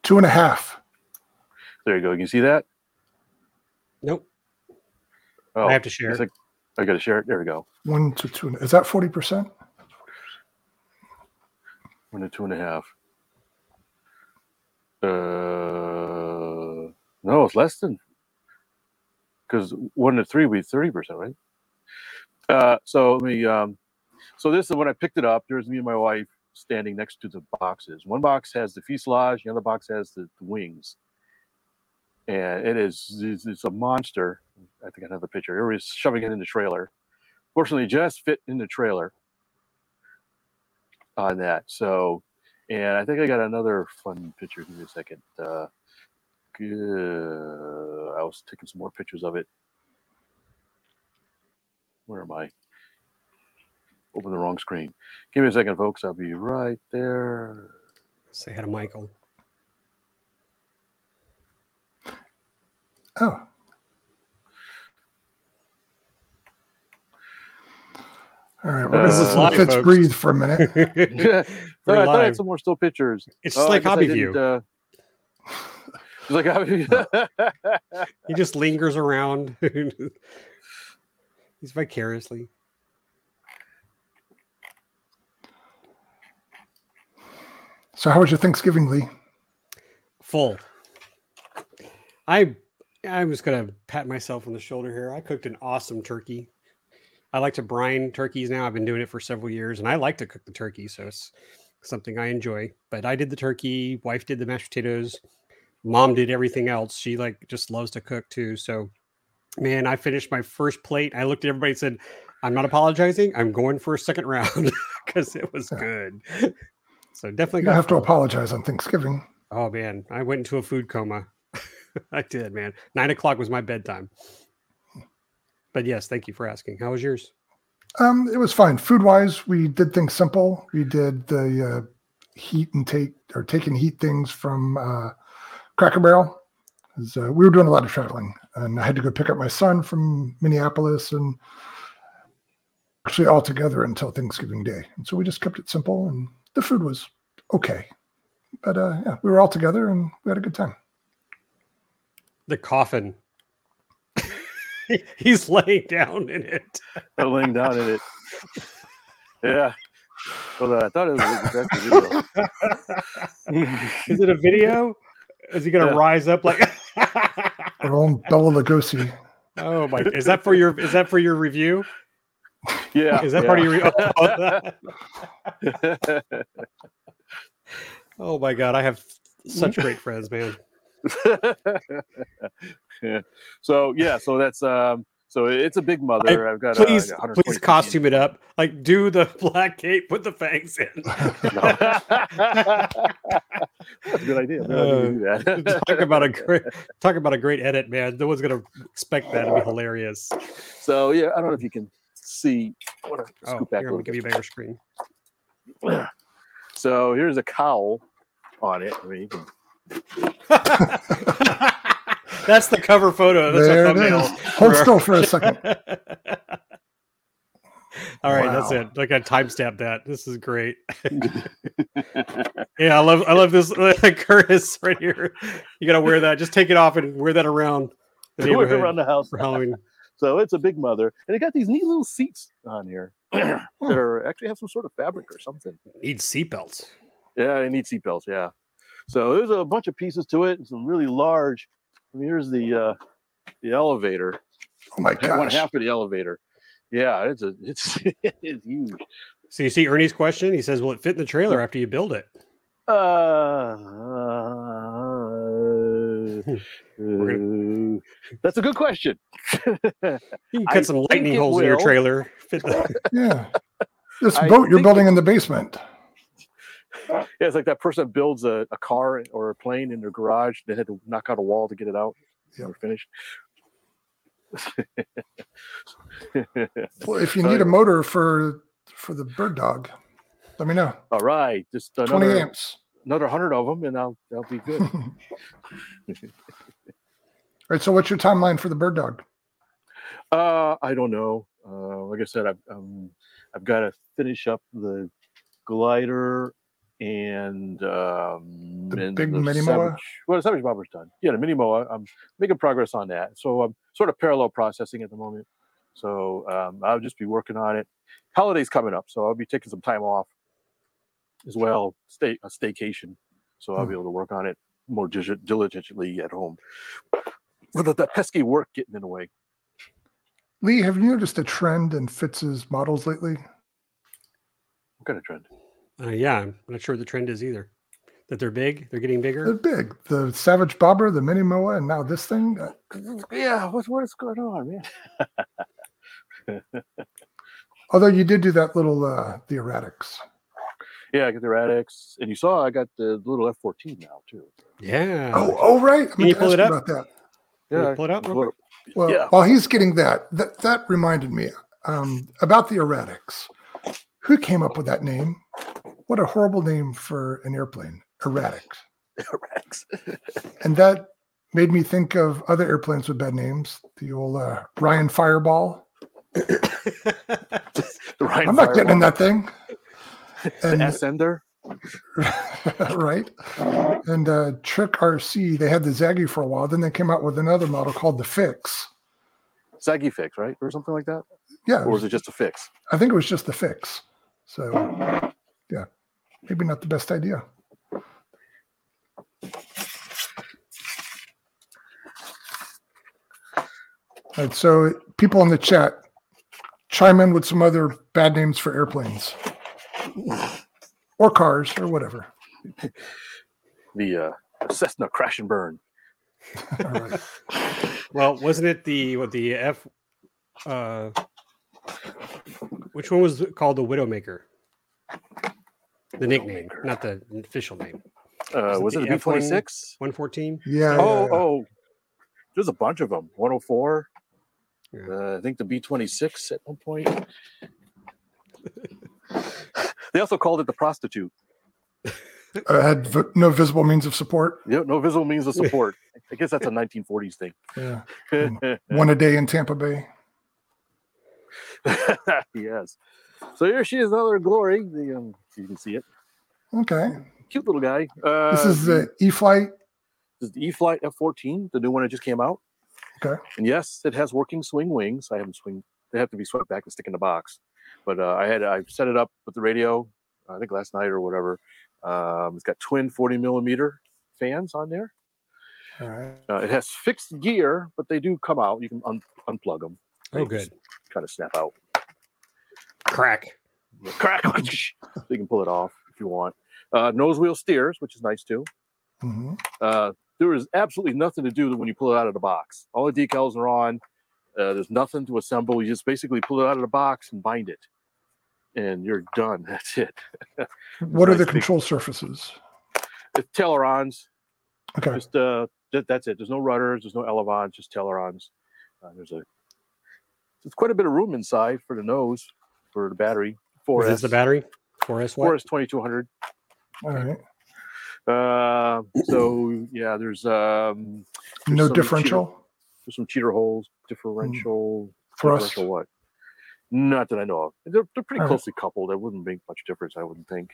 Two and a half. There you go. You can see that. Nope. Oh, I have to share. it. like- I got to share it. There we go. One to two. Is that forty percent? One to two and a half. Uh, no, it's less than because one to three would be thirty percent, right? Uh, so let me. Um, so this is when I picked it up. There's me and my wife standing next to the boxes. One box has the fuselage, the other box has the, the wings, and it is it's, it's a monster. I think I have the picture. Everybody's shoving it in the trailer. Fortunately, it just fit in the trailer on that. So, and I think I got another fun picture. Give me a second. Uh. I was taking some more pictures of it. Where am I? Open the wrong screen. Give me a second, folks. I'll be right there. Say hi to Michael. Oh. All right, we're gonna Uh, listen live, to Fitz breathe for a minute. <laughs> <laughs> Yeah, We're I thought I had some more still pictures. It's Oh, just I like I Hobby View. Uh, <laughs> it's like Hobby View. He just lingers around. He's vicariously. So, how was your Thanksgiving, Lee? full. I I was gonna pat myself on the shoulder here. I cooked an awesome turkey. I like to brine turkeys now. I've been doing it for several years, and I like to cook the turkey, so it's something I enjoy. But I did the turkey. Wife did the mashed potatoes. Mom did everything else. She like just loves to cook too. So, man, I finished my first plate. I looked at everybody and said, "I'm not apologizing. I'm going for a second round <laughs> because it was good." So definitely got have to apologize on Thanksgiving. Oh man, I went into a food coma. <laughs> I did, man. Nine o'clock was my bedtime. But yes, thank you for asking. How was yours? Um, it was fine. Food wise, we did things simple. We did the uh, heat and take or taking heat things from uh, Cracker Barrel. 'Cause, Uh, we were doing a lot of traveling, and I had to go pick up my son from Minneapolis, and actually all together until Thanksgiving Day. And so we just kept it simple, and the food was okay. But uh, yeah, we were all together, and we had a good time. The coffin. <laughs> He's laying down in it. <laughs> I'm laying down in it. Yeah. Well, I thought it was exactly video. Is it a video? Is he gonna Yeah. rise up like? Our own Bela Lugosi. oh my! Is that for your? Is that for your review? <laughs> yeah. Is that part of your? Oh, <laughs> <laughs> oh my god! I have such great friends, man. yeah. So yeah, so that's um so it's a big mother. I've got Please, uh, 120 please costume it up. Like do the black cape, put the fangs in. That's a good idea. Maybe I can do that. talk about a great talk about a great edit, man. No one's gonna expect that to be hilarious. so yeah, I don't know if you can see. I want to Oh, scoop back here, a let me give you a little bigger screen. bit. So here's a cowl on it. I mean, you can <laughs> That's the cover photo. That's there a thumbnail. is. Hold still <laughs> for a second. All right, that's it. Like I timestamp that. This is great. <laughs> yeah, I love I love this Curtis right here. You gotta wear that. Just take it off and wear that around the Wear it neighborhood around the house for Halloween. So it's a big mother, and it got these neat little seats on here <clears throat> that are actually have some sort of fabric or something. Need seatbelts. Yeah, they need seatbelts. Yeah. So there's a bunch of pieces to it, and some really large. I mean, here's the uh, the elevator. Oh my gosh! One half of the elevator. Yeah, it's a it's <laughs> it's huge. So you see Ernie's question. He says, "Will it fit in the trailer after you build it?" Uh, uh, Uh, that's a good question. You <laughs> can I cut some lightning it holes in your trailer. <laughs> Fit Yeah. This I boat you're think building in the basement. Yeah, it's like that person that builds a, a car or a plane in their garage. They had to knock out a wall to get it out. Yep. Yep. finished. Well, if you <laughs> need a motor for for the bird dog, let me know. All right, just 20 another amps. Another hundred of them, and I'll that'll be good. <laughs> All right. So, what's your timeline for the bird dog? uh, I don't know. Uh, like I said, I've um, I've got to finish up the glider and um, The and big Minimoa? Savage- Well, the Savage Bobber's done. Yeah, the Minimoa. I'm making progress on that. So I'm sort of parallel processing at the moment. So um, I'll just be working on it. Holidays coming up, so I'll be taking some time off as well. Stay a staycation, so I'll Hmm. be able to work on it more digi- diligently at home. With that pesky work getting in the way. Lee, have you noticed a trend in Fitz's models lately? What kind of trend? Uh, yeah, I'm not sure what the trend is either. That they're big, they're getting bigger. They're big. The Savage Bobber, the Minimoa, and now this thing. Uh, Yeah, what's what is going on, man? Although you did do that little uh the erratics. Yeah, I got the Radix, and you saw I got the little F fourteen now too. Yeah. Oh, oh right. I Can you pull it up? about that. Can you Yeah, pull it up. Well, Yeah. while he's getting that, that that reminded me um, about the erratics. Who came up with that name? What a horrible name for an airplane, erratics. Radix. <laughs> And that made me think of other airplanes with bad names. The old uh, Ryan Fireball. <laughs> Ryan I'm not getting in that thing. The And Ascender. <laughs> right. And uh, Trick RC, they had the Zagi for a while. Then they came out with another model called the Fix. Zagi fix, right? Or something like that? Yeah, Or was it just a fix? I think it was just the Fix. So, yeah, maybe not the best idea. All right, so people in the chat chime in with some other bad names for airplanes or cars or whatever. The uh, Cessna crash and burn. All right. <laughs> well, wasn't it the what the F? Uh, which one was called the Widowmaker? The nickname, Widowmaker. not the official name. Uh, it was it the the B twenty six? One fourteen. Yeah. Oh, yeah, yeah. oh, there's a bunch of them. One hundred four. Yeah. Uh, I think the B twenty six at one point. <laughs> they also called it the prostitute. <laughs> Uh, had v- no visible means of support. Yep, no visible means of support. <laughs> I guess that's a 1940s thing. Yeah. <laughs> One a day in Tampa Bay. yes. So here she is, another glory. The, um, you can see it. Okay. Cute little guy. Uh, This is the E Flight. This is the E-flite F14, the new one that just came out. Okay. And yes, it has working swing wings. I haven't swing. They have to be swept back and stick in the box. But uh, I had I set it up with the radio. I think last night or whatever. Um, it's got twin 40 millimeter fans on there. All right. Uh, it has fixed gear, but they do come out. You can un- unplug them. Oh, good. Kind of snap out. Crack. Crack. <laughs> you can pull it off if you want. Uh, nose wheel steers, which is nice too. Mhm. Uh, there is absolutely nothing to do when you pull it out of the box. All the decals are on. Uh, there's nothing to assemble. You just basically pull it out of the box and bind it, and you're done. <laughs> That's it. <laughs> What are Nice the big- control surfaces? It's Tailerons. Okay. Just uh, that, that's it. There's no rudders. There's no elevons. Just Tailerons. Uh, there's a. There's quite a bit of room inside for the nose for the battery. What 4S. is the battery? 4S what? 4S 2200. All right. Uh, so yeah, there's um, There's No some differential there's some cheater holes, differential. thrust. differential what? Not that I know of. They're, they're pretty All right. closely coupled. That wouldn't make much difference, I wouldn't think.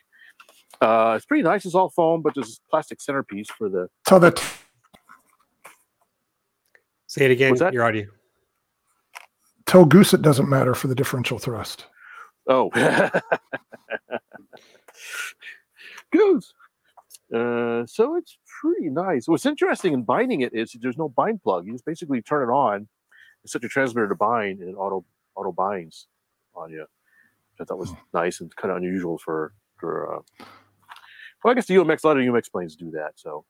Uh, it's pretty nice. It's all foam, but there's this plastic centerpiece for the. Tell that Say it again. What's that? Your audio. tell Goose it doesn't matter for the differential thrust. Oh, <laughs> goose. Uh, so it's pretty nice. What's interesting in binding it is there's no bind plug. You just basically turn it on, it's such a transmitter to bind, and it auto auto binds on you. Which I thought was nice and kind of unusual for for. Uh, well, I guess the UMX a lot of UMX planes do that. So,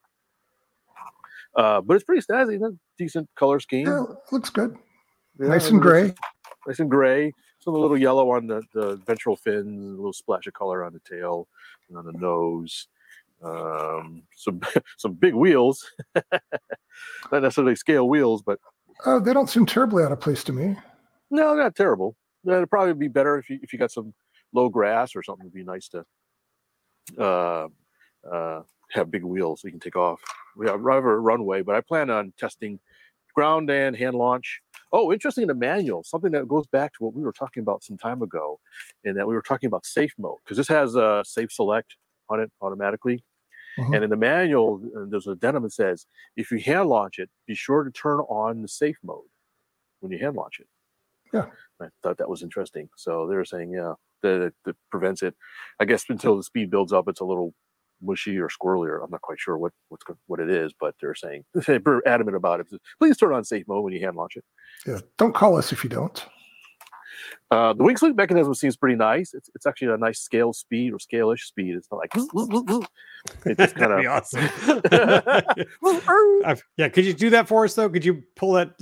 uh, but it's pretty snazzy. you know, Decent color scheme. Yeah, looks good. Yeah, nice and gray. nice and gray. Some a little yellow on the, the ventral fins, a little splash of color on the tail and on the nose. Um, some <laughs> some big wheels, <laughs> not necessarily scale wheels, but Uh, they don't seem terribly out of place to me. No, not terrible. It'd probably be better if you if you got some low grass or something. It'd be nice to uh, uh, have big wheels so you can take off. We have a runway, but I plan on testing ground and hand launch. Oh, interesting in the manual, something that goes back to what we were talking about some time ago, and that we were talking about safe mode because this has a safe select on it automatically. Mhm. And in the manual, uh, there's an addendum that says if you hand launch it, be sure to turn on the safe mode when you hand launch it. Yeah. I thought that was interesting. So they were saying, yeah, that it, that prevents it. I guess until the speed builds up, it's a little mushy or squirrely, or I'm not quite sure what what's what it is, but they're saying <laughs> they're adamant about it. Please turn on safe mode when you hand launch it. Yeah. Don't call us if you don't. Uh, the wing sweep mechanism seems pretty nice. It's, it's actually a nice scale speed or scale-ish speed. It's not like it just kind of <laughs> awesome. <laughs> Yeah, could you do that for us though? Could you pull that,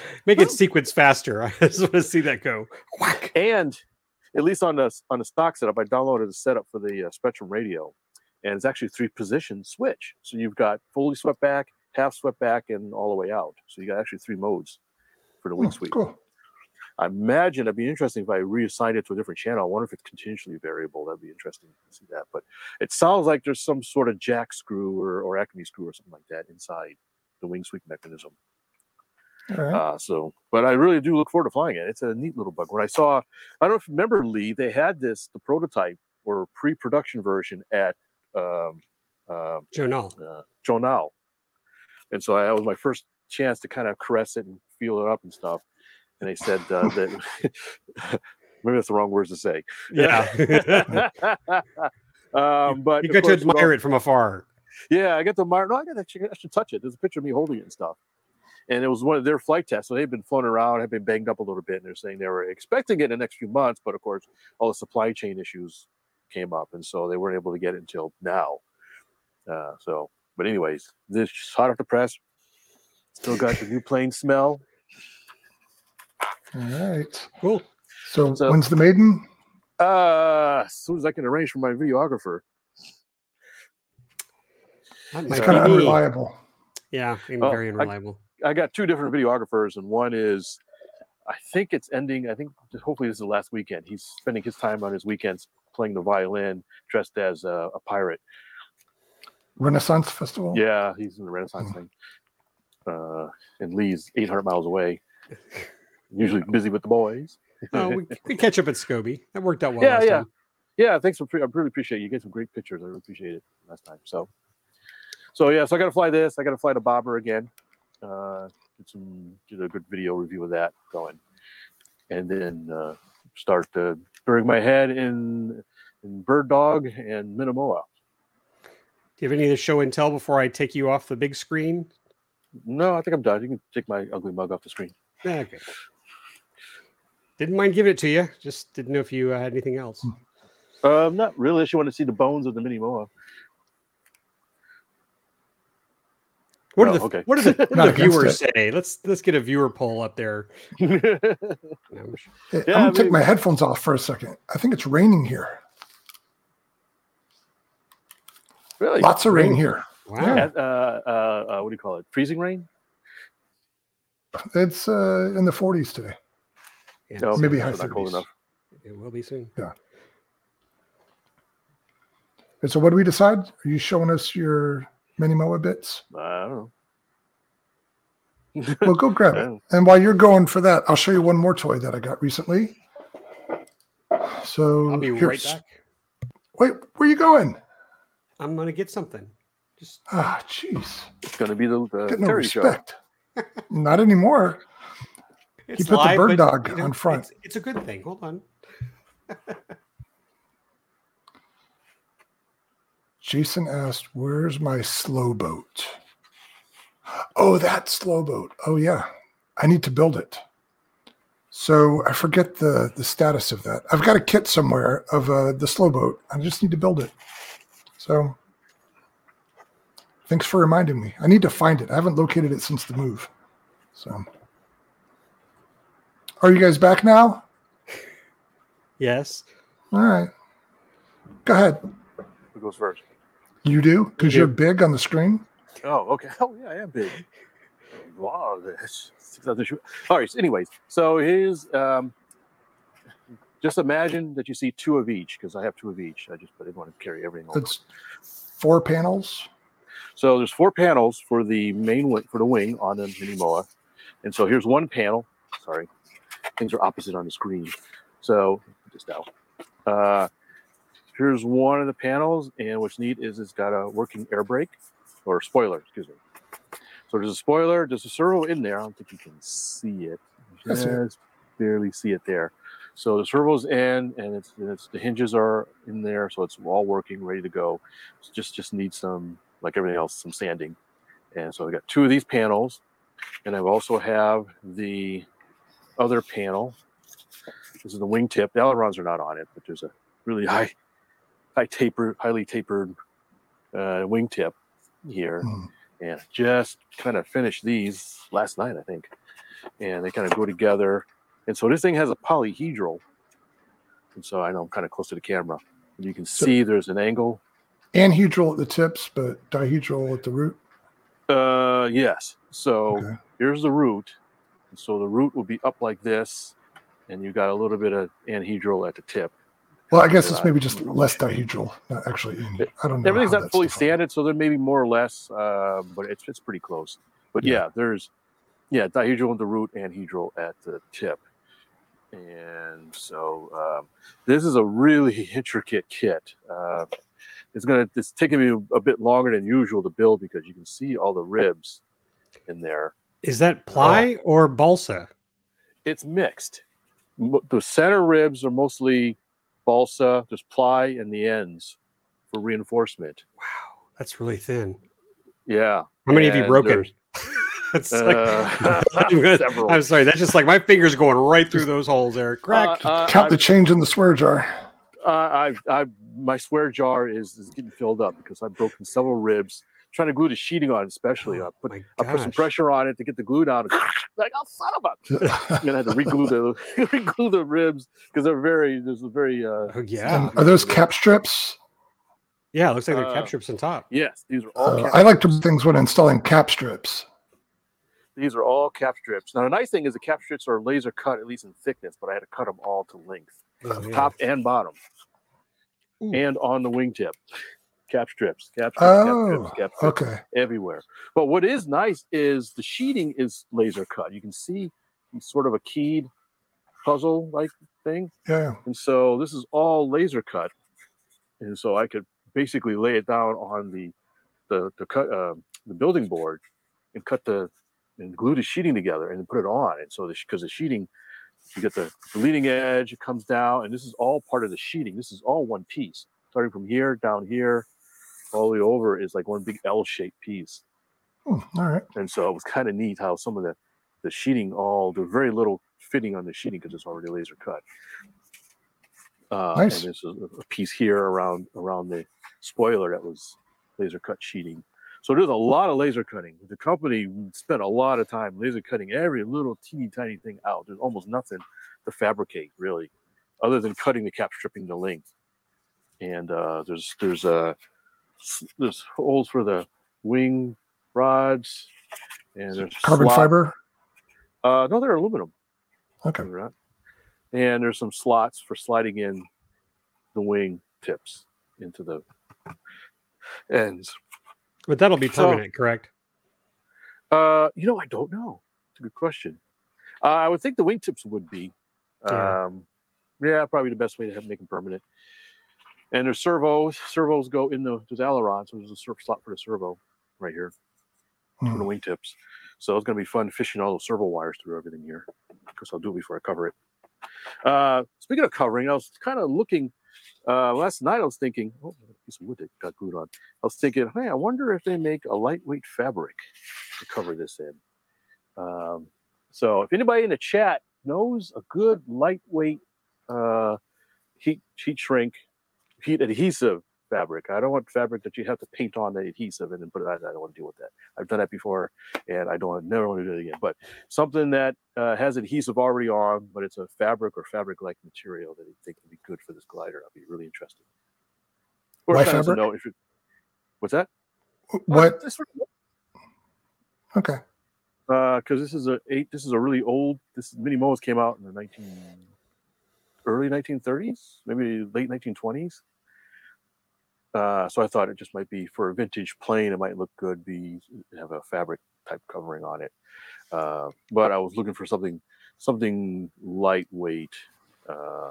<laughs> make it sequence faster? I just want to see that go. Whack. and at least on the on the stock setup, I downloaded a setup for the uh, Spektrum radio, and it's actually three position switch. So you've got fully swept back, half swept back, and all the way out. So you got actually three modes for the wing Oh, sweep. cool. I imagine it'd be interesting if I reassigned it to a different channel. I wonder if it's continuously variable. That'd be interesting to see that. But it sounds like there's some sort of jack screw or, or Acme screw or something like that inside the wing sweep mechanism. All right. Uh, so, but I really do look forward to flying it. It's a neat little bug. When I saw, I don't know if you remember Lee, they had this the prototype or pre-production version at um, uh, Joe Nall. uh, Joe Nall, and so I, that was my first chance to kind of caress it and feel it up and stuff. And they said uh, that <laughs> maybe that's the wrong words to say. Yeah. <laughs> um, but you got to course, with all- admire it from afar. yeah, I get the admire. No, I got to I should touch it. There's a picture of me holding it and stuff. And it was one of their flight tests. So they've been flown around, have been banged up a little bit, and they're saying they were expecting it in the next few months, but of course, all the supply chain issues came up, and so they weren't able to get it until now. Uh, so, but anyways, this is hot off the press. Still got the new plane smell. All right. Cool. So, So- when's the maiden? Uh, as soon as I can arrange for my videographer. It's kind of unreliable. Yeah, I'm Oh, very unreliable. I got two different videographers, and one is I think it's ending. I think hopefully this is the last weekend. He's spending his time on his weekends playing the violin, dressed as a, a pirate. Renaissance Festival. Yeah, he's in the Renaissance thing. Uh, and Lee's 800 miles away. <laughs> Usually busy with the boys. Oh, we, <laughs> we catch up at Scobie. That worked out well. Yeah, last yeah. time. Yeah, thanks for. I really appreciate it. you. Get some great pictures. I really appreciate it last time. So, so yeah. So I got to fly this. I got to fly to Bobber again. Uh, get some did a good video review of that going, and then uh, start uh, burying my head in in Bird Dog and Minimoa. Do you have any of the show and tell before I take you off the big screen? No, I think I'm done. You can take my ugly mug off the screen. Yeah, Okay. Didn't mind giving it to you. Just didn't know if you uh, had anything else. Um, not really. Unless you want to see the bones of the Minimoa. What Oh, the okay. what are the, what Not do the <laughs> viewers say? Let's let's get a viewer poll up there. <laughs> Hey, Yeah, I'm gonna take mean- my headphones off for a second. I think it's raining here. Really, lots of rain here. Wow. At, uh, uh, uh, what do you call it? Freezing rain? It's uh, in the 40s today. Yeah, No, Maybe so high not cold enough. It will be soon. Yeah. And so, what do we decide? Are you showing us your Minimoa bits? I don't know. Well, go grab it. <laughs> And while you're going for that, I'll show you one more toy that I got recently. So I'll be right back. Wait, where are you going? I'm gonna get something. Just Ah, jeez. It's going to be the, the Get no Terry show. Not anymore. It's put the bird dog you know, on front. It's, it's a good thing. Hold on. <laughs> Jason asked, "Where's my slow boat?" Oh, that slow boat. Oh yeah, I need to build it. So I forget the the status of that. I've got a kit somewhere of uh, the slow boat. I just need to build it. So thanks for reminding me. I need to find it. I haven't located it since the move. So are you guys back now? Yes. All right. Go ahead. Who goes first? You do because you're big on the screen. Oh, okay. <laughs> Oh, yeah, I am big. Wow, this. All right. So anyways, so here's um, just imagine that you see two of each because I have two of each. I just I didn't want to carry everything over. It's four panels. So there's four panels for the main wing, for the wing on the Minimoa, and so here's one panel. Sorry, things are opposite on the screen. So just now, uh, here's one of the panels, and what's neat is it's got a working air brake or spoiler. Excuse me. So there's a spoiler. There's a servo in there. I don't think you can see it. It. Barely see it there. So the servo's in, and it's, it's the hinges are in there, so it's all working, ready to go. It's just just needs some, like everything else, some sanding. And so I got two of these panels, and I also have the other panel. This is the wingtip. The ailerons are not on it, but there's a really high, high taper, highly tapered uh, wingtip here Hmm. and just kind of finished these last night, I think. And they kind of go together. And so this thing has a polyhedral. And so I know I'm kind of close to the camera. And you can see there's an angle. Anhedral at the tips, but dihedral at the root. Uh, yes. So Okay. here's the root. And so the root will be up like this. And you got a little bit of anhedral at the tip. Well, I guess it's Uh, maybe just less dihedral, not actually. In, I don't know. Everything's not fully defined. sanded, so there may be more or less, uh, but it's it's pretty close. But Yeah. yeah, there's yeah dihedral at the root and hedral at the tip, and so um, this is a really <laughs> intricate kit. Uh, it's gonna it's taking me a bit longer than usual to build because you can see all the ribs in there. Is that ply or balsa? It's mixed. Mo- The center ribs are mostly balsa. There's ply in the ends for reinforcement. Wow, that's really thin. Yeah. How many have you broken? there's- <laughs> It's like, Uh, <laughs> I'm, several. I'm sorry. That's just like my fingers going right through those holes there. Crack. Uh, uh, Count the I've- change in the swear jar. uh, I've, I've, my swear jar is, is getting filled up because I've broken several ribs trying to glue the sheeting on, especially. I put, Oh I put some pressure on it to get the glue down. like, oh, son of a! <laughs> I'm gonna have to reglue the <laughs> reglue the ribs because they're very. There's a very. Uh, Oh, yeah. And are those cap strips? Yeah, it looks like they're Uh, cap strips on top. yes, these are all. Uh, cap- I like to do things when installing cap strips. these are all cap strips. Now the nice thing is the cap strips are laser cut at least in thickness, but I had to cut them all to length, Oh, yeah. top and bottom, Ooh. and on the wingtip. Cap strips, cap strips, Oh, cap strips, cap strips Okay. everywhere. But what is nice is the sheeting is laser cut. You can see sort of a keyed puzzle like thing. Yeah. And so this is all laser cut. And so I could basically lay it down on the the the cut uh, the building board and cut the and glue the sheeting together and put it on. And so because the sheeting, you get the, the leading edge, it comes down, and this is all part of the sheeting. This is all one piece, starting from here down here, all the way over is like one big L-shaped piece. Hmm, all right. And so it was kind of neat how some of the the sheeting all there's very little fitting on the sheeting because it's already laser cut. Uh, Nice. And there's a, a piece here around around the spoiler that was laser cut sheeting. So there's a lot of laser cutting. The company spent a lot of time laser cutting every little teeny tiny thing out. There's almost nothing to fabricate really, other than cutting the cap stripping the length. And uh, there's there's uh, s- there's holes for the wing rods, and there's Carbon slot- fiber. Uh, no, they're aluminum. Okay. believe it not. And there's some slots for sliding in the wing tips into the ends. But that'll be So- permanent, correct? Uh, you know, I don't know. It's a good question. Uh, I would think the wingtips would be. Yeah. Um, yeah, probably the best way to have make them permanent. And there's servos. Servos go in the ailerons. So there's a slot for the servo right here for the Hmm. wingtips. So it's gonna be fun fishing all those servo wires through everything here. Because I'll do it before I cover it. Uh, speaking of covering, I was kind of looking uh, last night. I was thinking, oh, piece of wood that got glued on. I was thinking, hey, I wonder if they make a lightweight fabric to cover this in. Um, so if anybody in the chat knows a good lightweight uh, heat heat shrink, heat adhesive fabric, I don't want fabric that you have to paint on the adhesive and then put it. I, I don't want to deal with that. I've done that before, and I don't never want to do it again. But something that uh, has adhesive already on, but it's a fabric or fabric-like material that I think would be good for this glider. I'd be really interested. Or Why kind of to fabric? know if it- what's that? What? Uh, this sort Okay. because this is a eight. This is a really old. This Minimoas came out in the nineteen early nineteen thirties, maybe late nineteen twenties. Uh, so I thought it just might be for a vintage plane. It might look good. Be have a fabric type covering on it. Uh, but I was looking for something something lightweight, uh,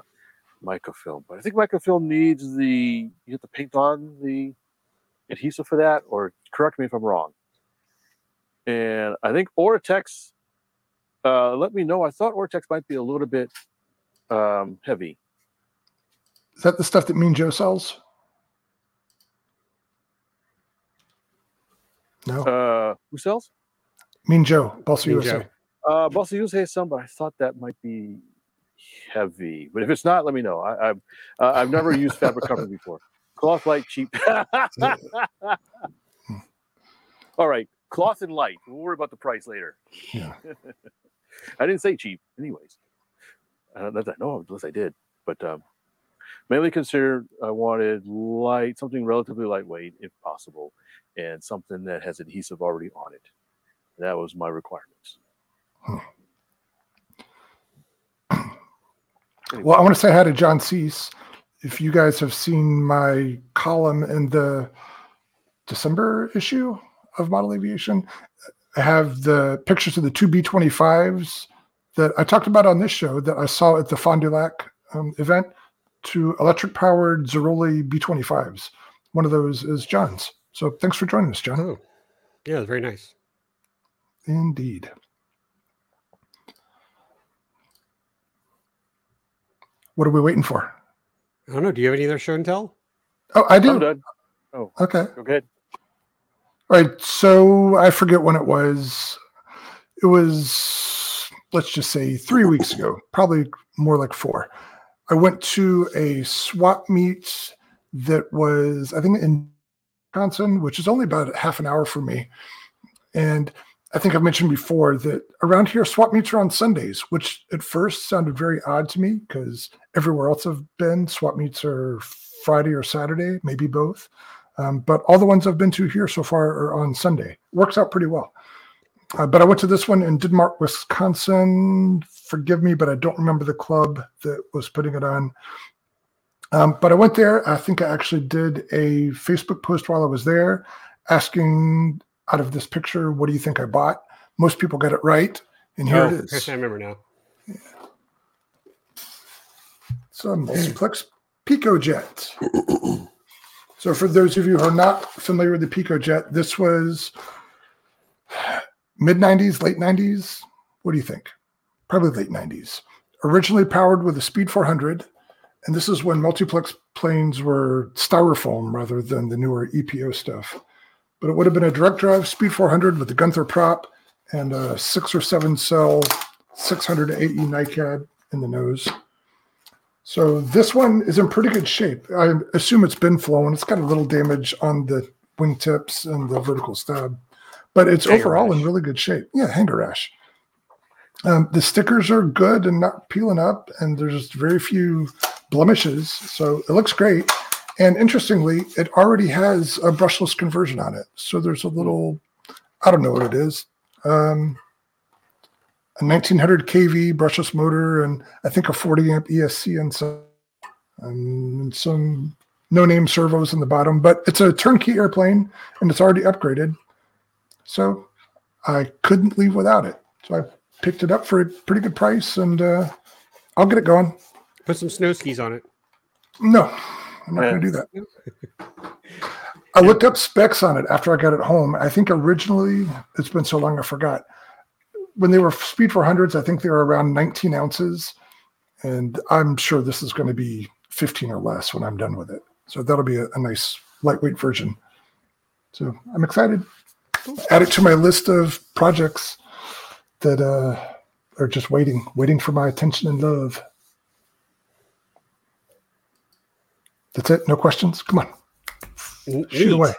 microfilm. But I think microfilm needs the you have to paint on the adhesive for that. Or correct me if I'm wrong and I think Oratex. Uh, let me know. I thought Oratex might be a little bit um, heavy. Is that the stuff that Mean Joe sells? No. Uh, who sells? mean Joe, Boss Mean USA. Joe. Uh, Bossy Use has some, but I thought that might be heavy. But if it's not, let me know. I, I've uh, I've never used fabric cover <laughs> before. Cloth light, cheap. <laughs> All right, cloth and light. We'll worry about the price later. Yeah. <laughs> I didn't say cheap, anyways. Uh, I know unless I did. But um, mainly considered, I wanted light, something relatively lightweight, if possible, and something that has adhesive already on it. That was my requirements. <clears throat> Well, I want to say hi to John Cease. If you guys have seen my column in the December issue of Model Aviation, I have the pictures of the two B-25s that I talked about on this show that I saw at the Fond du Lac um, event to electric powered Ziroli B-25s. One of those is John's. So thanks for joining us, John. Oh, yeah, very nice. Indeed. What are we waiting for? I don't know. Do you have any other show and tell? Oh, I do. I'm done. Oh, okay. Go ahead. All right. So I forget when it was. It was, let's just say, three weeks ago, probably more like four. I went to a swap meet that was, I think, in Wisconsin, which is only about half an hour from me. And I think I've mentioned before that around here, swap meets are on Sundays, which at first sounded very odd to me because everywhere else I've been, swap meets are Friday or Saturday, maybe both. Um, but all the ones I've been to here so far are on Sunday. Works out pretty well. Uh, but I went to this one in Denmark, Wisconsin. Forgive me, but I don't remember the club that was putting it on. Um, but I went there. I think I actually did a Facebook post while I was there asking out of this picture, what do you think I bought? Most people got it right. And here oh, it is. <laughs> I remember now. It's a multiplex PicoJet. so for those of you who are not familiar with the PicoJet, this was mid 90s, late 90s. What do you think? Probably late 90s. Originally powered with a Speed 400, and this is when multiplex planes were styrofoam rather than the newer EPO stuff. But it would have been a direct drive Speed 400 with the Gunther prop and a six or seven cell 600 AE NICAD in the nose. So this one is in pretty good shape. I assume it's been flown. It's got a little damage on the wingtips and the vertical stub, but it's Hanger overall rash. in really good shape. Yeah, hanger rash. Um, the stickers are good and not peeling up, and there's very few blemishes. So it looks great. And interestingly, it already has a brushless conversion on it. So there's a little, I don't know what it is, um, a 1900 kV brushless motor, and I think a 40 amp ESC and some, and some no name servos in the bottom. But it's a turnkey airplane, and it's already upgraded. So I couldn't leave without it. So I picked it up for a pretty good price, and uh, I'll get it going. Put some snow skis on it. No, I'm not going to do that. I looked up specs on it after I got it home. I think originally, it's been so long I forgot. When they were Speed 400s, I think they were around 19 ounces. And I'm sure this is going to be 15 or less when I'm done with it. So that'll be a, a nice lightweight version. So I'm excited. Add it to my list of projects that uh, are just waiting, waiting for my attention and love. That's it. No questions. Come on, shoot Neat. away.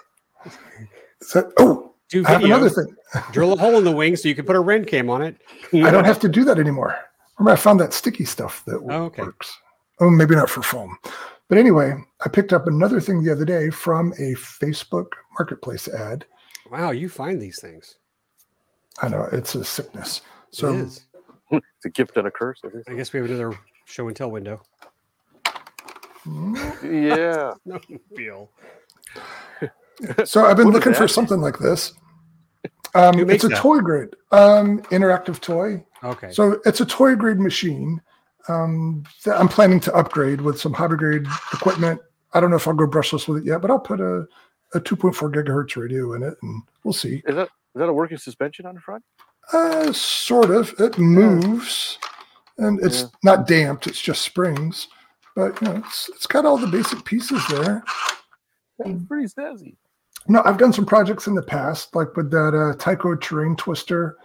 That? Oh, Do I have another thing. <laughs> drill a hole in the wing so you can put a ren cam on it. I don't have to do that anymore. Remember, I found that sticky stuff that Oh, okay. works. Oh, maybe not for foam. But anyway, I picked up another thing the other day from a Facebook Marketplace ad. Wow, you find these things. I know it's a sickness. So is. It's a gift and a curse. I. I guess we have another show and tell window. Yeah. <laughs> No feel. So I've been What is looking for something like this. Um, it's a that? toy grade, um, interactive toy. Okay. So it's a toy grade machine um, that I'm planning to upgrade with some hobby grade equipment. I don't know if I'll go brushless with it yet, but I'll put a, a 2.4 gigahertz radio in it, and we'll see. Is that is that a working suspension on the front? Uh, sort of. It moves, and it's Yeah. not damped. It's just springs, but you know, it's it's got all the basic pieces there. It's pretty snazzy. No, I've done some projects in the past, like with that uh, Tyco terrain twister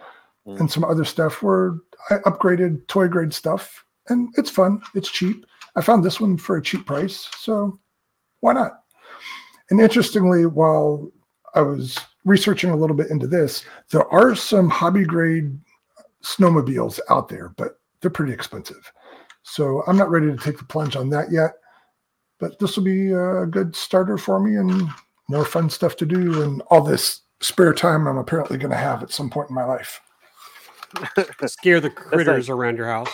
Mm. and some other stuff where I upgraded toy grade stuff, and it's fun. It's cheap. I found this one for a cheap price, so why not? And interestingly, while I was researching a little bit into this, there are some hobby grade snowmobiles out there, but they're pretty expensive. So I'm not ready to take the plunge on that yet. But this will be a good starter for me and more fun stuff to do and all this spare time I'm apparently going to have at some point in my life. <laughs> Scare the critters around your house.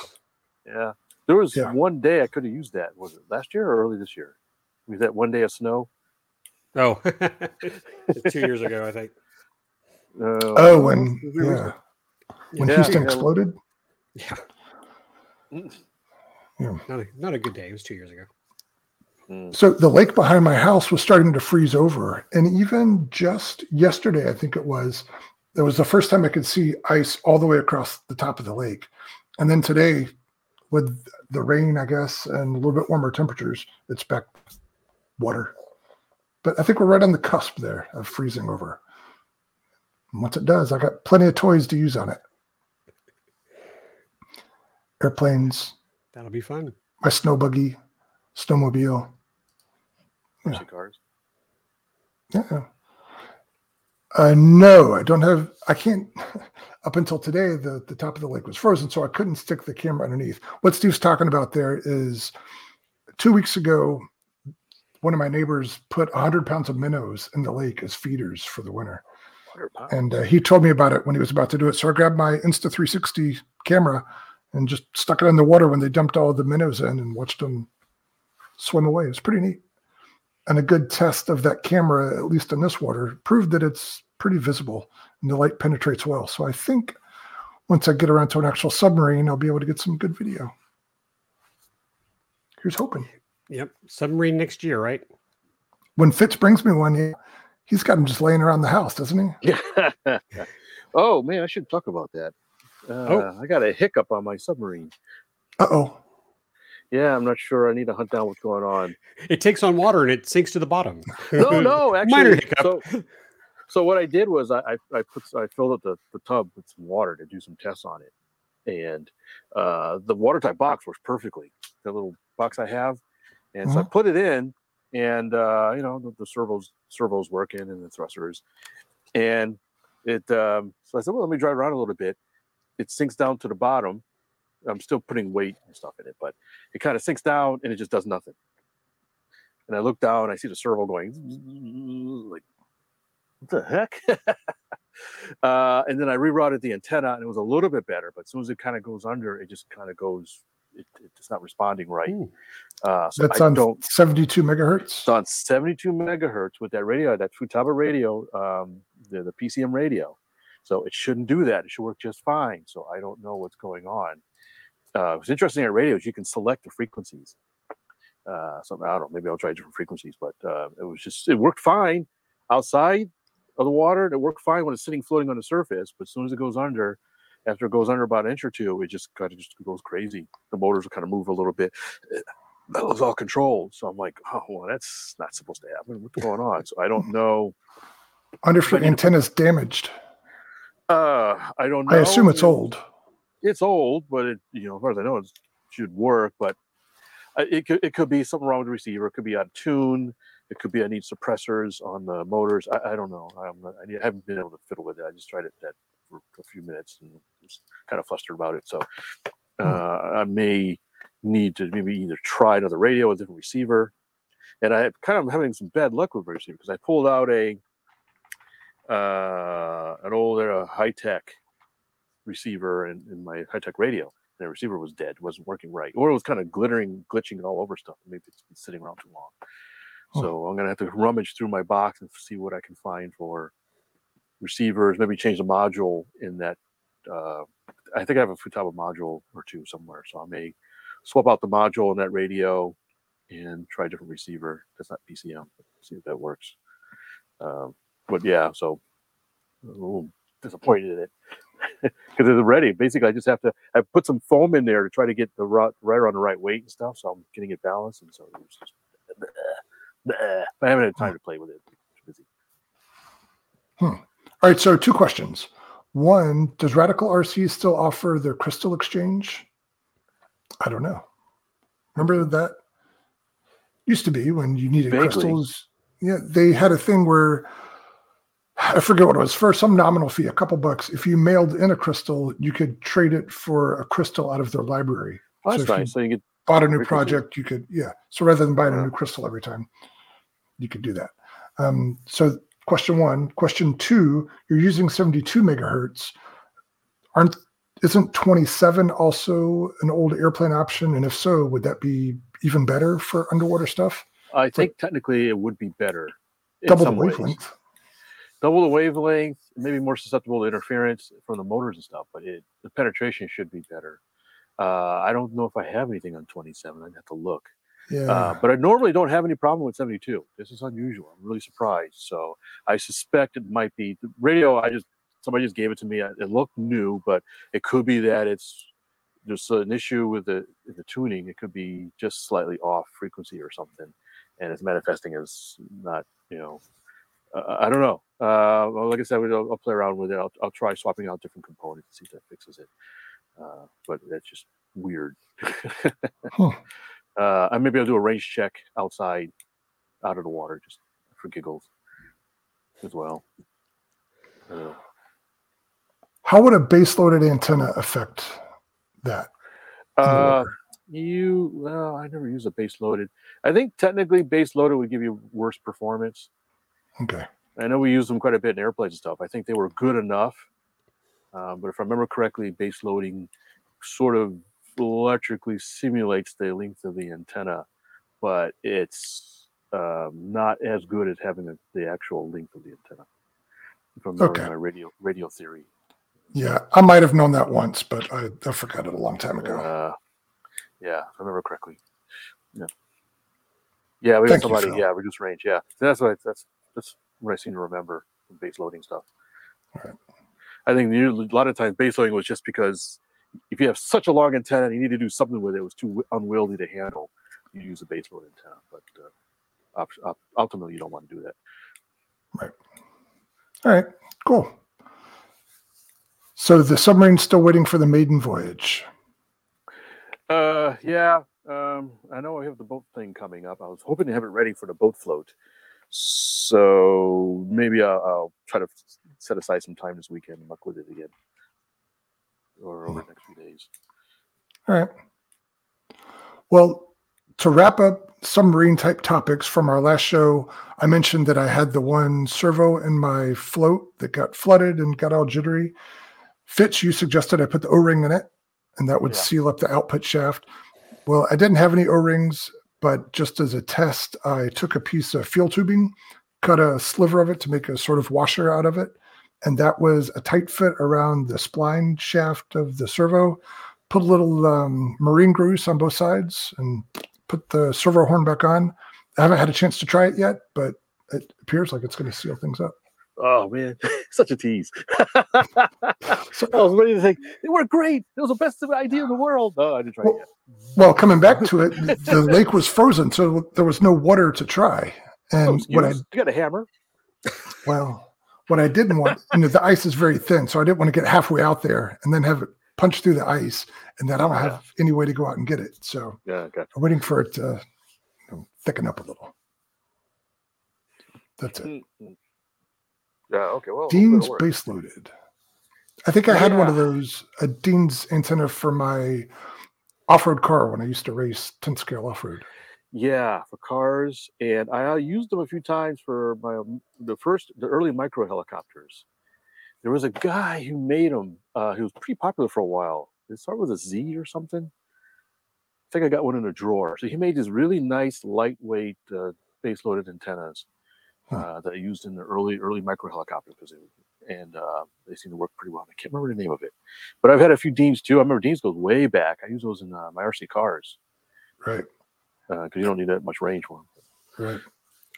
Yeah. There was Yeah. one day I could have used that. Was it last year or early this year? Was that one day of snow? Oh, <laughs> two years ago, I think. Uh, Oh, when it yeah, when Yeah. Houston Yeah. exploded. Yeah. Yeah. Not a, not a good day. It was two years ago. Mm. So the lake behind my house was starting to freeze over, and even just yesterday, I think it was, it was the first time I could see ice all the way across the top of the lake. And then today, with the rain, I guess, and a little bit warmer temperatures, it's back water. But I think we're right on the cusp there of freezing over. And once it does, I got plenty of toys to use on it. Airplanes, That'll be fun. my snow buggy, snowmobile. Yeah. Cars. Yeah. Uh, no, I don't have. I can't. <laughs> Up until today, the the top of the lake was frozen, so I couldn't stick the camera underneath. What Steve's talking about there is, two weeks ago, one of my neighbors put 100 pounds of minnows in the lake as feeders for the winter. And uh, he told me about it when he was about to do it. So I grabbed my Insta360 camera and just stuck it in the water when they dumped all the minnows in and watched them swim away. It was pretty neat. And a good test of that camera, at least in this water, proved that it's pretty visible and the light penetrates well. So I think once I get around to an actual submarine, I'll be able to get some good video. Here's hoping. Yep. Submarine next year, right? When Fitz brings me one, he, he's got them just laying around the house, doesn't he? <laughs> oh, man, I should talk about that. Uh, oh. I got a hiccup on my submarine. Uh oh. Yeah, I'm not sure. I need to hunt down what's going on. It takes on water and it sinks to the bottom. No, no, <laughs> actually. Minor hiccup. So, so what I did was I, I, I put I filled up the, the tub with some water to do some tests on it, and uh, the watertight box works perfectly. The little box I have, and mm-hmm. so I mm-hmm. put it in, and uh, you know the, the, servos servos working and the thrusters, and it. Um, so I said, well, let me drive around a little bit. It sinks down to the bottom. I'm still putting weight and stuff in it, but it kind of sinks down and it just does nothing. And I look down, I see the servo going like what the heck? <laughs> uh, and then I rerouted the antenna, and it was a little bit better. But as soon as it kind of goes under, it just kind of goes. It, it's not responding right. Uh, so That's I on 72 megahertz. It's on 72 megahertz with that radio, that Futaba radio, um, the, the PCM radio. So it shouldn't do that. It should work just fine. So I don't know what's going on. Uh, what's interesting at radios, you can select the frequencies. Uh, so I don't know. Maybe I'll try different frequencies, but uh, it was just it worked fine outside of the water. It worked fine when it's sitting floating on the surface, but as soon as it goes under, after it goes under about an inch or two, it just kind of just goes crazy. The motors will kind of move a little bit. That was all controlled. So I'm like, oh, well, that's not supposed to happen. What's going on? So I don't know. Underfoot antenna's damaged. Uh, I don't know. I assume it's old. It's old, but it, you know, as far as I know, it should work. But uh, it could, it could be something wrong with the receiver. It could be out of tune. It could be I need suppressors on the motors. I, I don't know. I'm I, haven't been able to fiddle with it. I just tried it that for a few minutes and was kind of flustered about it. So hmm. uh, I may need to maybe either try another radio, or a different receiver. And I kind of am having some bad luck with receiver because I pulled out a uh, an older uh, Hi-Tec receiver in, in my Hi-Tec radio. And the receiver was dead, wasn't working right, or it was kind of glittering, glitching all over stuff. Maybe it's been sitting around too long. So I'm gonna have to rummage through my box and see what I can find for receivers. Maybe change the module in that. Uh, I think I have a Futaba module or two somewhere, so I may swap out the module in that radio and try a different receiver. That's not PCM. See if that works. Um, but yeah, so ooh, disappointed in it <laughs> because it's ready. Basically, I just have to. I put some foam in there to try to get the right, right on the right weight and stuff. So I'm getting it balanced, and so it was just. I haven't had time to play with it. busy. Hmm. All right. So two questions. One, does Radical RC still offer their crystal exchange? I don't know. Remember that used to be when you needed Vaguely. crystals. Yeah, they had a thing where I forget what it was for some nominal fee, a couple bucks. If you mailed in a crystal, you could trade it for a crystal out of their library. Oh, that's so nice. You so you get bought a new project, you could yeah. So rather than buying a new crystal every time, you could do that. Um, so question one, question two, you're using 72 megahertz. Aren't isn't 27 also an old airplane option? And if so, would that be even better for underwater stuff? I think technically it would be better. Double the wavelength. Ways. Double the wavelength, maybe more susceptible to interference from the motors and stuff, but it, the penetration should be better. Uh, I don't know if I have anything on 27. I'd have to look. Yeah. Uh, but I normally don't have any problem with 72. This is unusual. I'm really surprised. So I suspect it might be the radio. I just somebody just gave it to me. It looked new, but it could be that it's there's an issue with the the tuning. It could be just slightly off frequency or something, and it's manifesting as not. You know, uh, I don't know. Uh, well, like I said, I'll, I'll, play around with it. I'll, I'll try swapping out different components and see if that fixes it. Uh, but that's just weird. <laughs> huh. Uh, maybe I'll do a range check outside, out of the water, just for giggles, as well. Uh, How would a base loaded antenna affect that? Uh, you well, I never use a base loaded. I think technically base loaded would give you worse performance. Okay. I know we used them quite a bit in airplanes and stuff. I think they were good enough. Um, but if I remember correctly, base loading sort of electrically simulates the length of the antenna, but it's um, not as good as having the, the actual length of the antenna. If I'm Okay. radio radio theory. Yeah, I might have known that once, but I, I forgot it a long time ago. Uh, yeah, if I remember correctly. Yeah. Yeah, we got Thank you, somebody. Yeah, reduced range. Yeah, So that's what I, that's that's what I seem to remember from base loading stuff. Right. I think a lot of times base loading was just because if you have such a long antenna and you need to do something with it, it was too unwieldy to handle. You use a base load antenna, but uh, op- op- ultimately you don't want to do that. Right. All right, cool. So the submarine's still waiting for the maiden voyage. Uh, yeah. Um, I know I have the boat thing coming up. I was hoping to have it ready for the boat float. So maybe I'll, I'll try to set aside some time this weekend and muck with it again, or over the next few days. All right. Well, to wrap up submarine type topics from our last show, I mentioned that I had the one servo in my float that got flooded and got all jittery. Fitch, you suggested I put the O ring in it and that would Yeah. seal up the output shaft. Well, I didn't have any O rings, but just as a test, I took a piece of fuel tubing, cut a sliver of it to make a sort of washer out of it. And that was a tight fit around the spline shaft of the servo put a little um, marine grease on both sides and put the servo horn back on. I haven't had a chance to try it yet, but it appears like it's going to seal things up. Oh man, <laughs> such a tease! So- <laughs> I was ready to think they were great. It was the best idea in the world. Oh, I didn't try it Well, yet. Well, coming back to it, the lake was frozen, so there was no water to try. No And what I you got a hammer. well, what I didn't want, you know, the ice is very thin, so I didn't want to get halfway out there and then have it punch through the ice, and then I don't have any way to go out and get it. So Yeah, gotcha. I'm waiting for it to you know, thicken up a little. That's it. Yeah. Okay. Well, Dean's base loaded. I think I had one of those a Dean's antenna for my off-road car when I used to race 10 scale off-road. Yeah, for cars, and I used them a few times for my um, the first the early micro helicopters. There was a guy who made them. Uh, he was pretty popular for a while. It started with a Z or something. I think I got one in a drawer. So he made these really nice, lightweight, uh, base-loaded antennas Huh. uh, that I used in the early early micro helicopters because and uh, they seem to work pretty well. I can't remember the name of it, but I've had a few Deans too. I remember Deans goes way back. I use those in uh, my RC cars Right. Uh, because you don't need that much range for them. Right.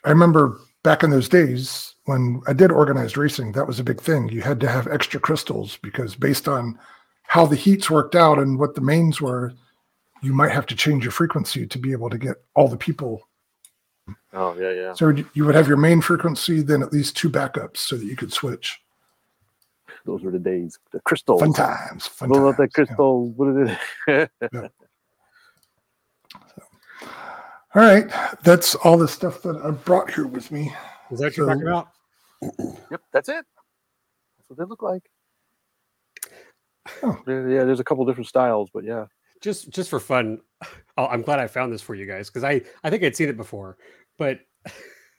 I remember back in those days when I did organized racing, that was a big thing. You had to have extra crystals because based on how the heats worked out and what the mains were, you might have to change your frequency to be able to get all the people. Oh yeah, yeah. So you- would have your main frequency, then at least two backups so that you could switch. Those were the days. The crystals. Fun times. Fun What about times. that yeah. crystal? What is it? <laughs> All right. That's all the stuff that I brought here with me. Is that what you're talking about? <clears throat> yep, that's it. That's what they look like. Oh. Yeah, yeah, there's a couple different styles, but yeah. just just for fun <laughs> oh, i'm glad i found this for you guys because i i think i'd seen it before but <laughs>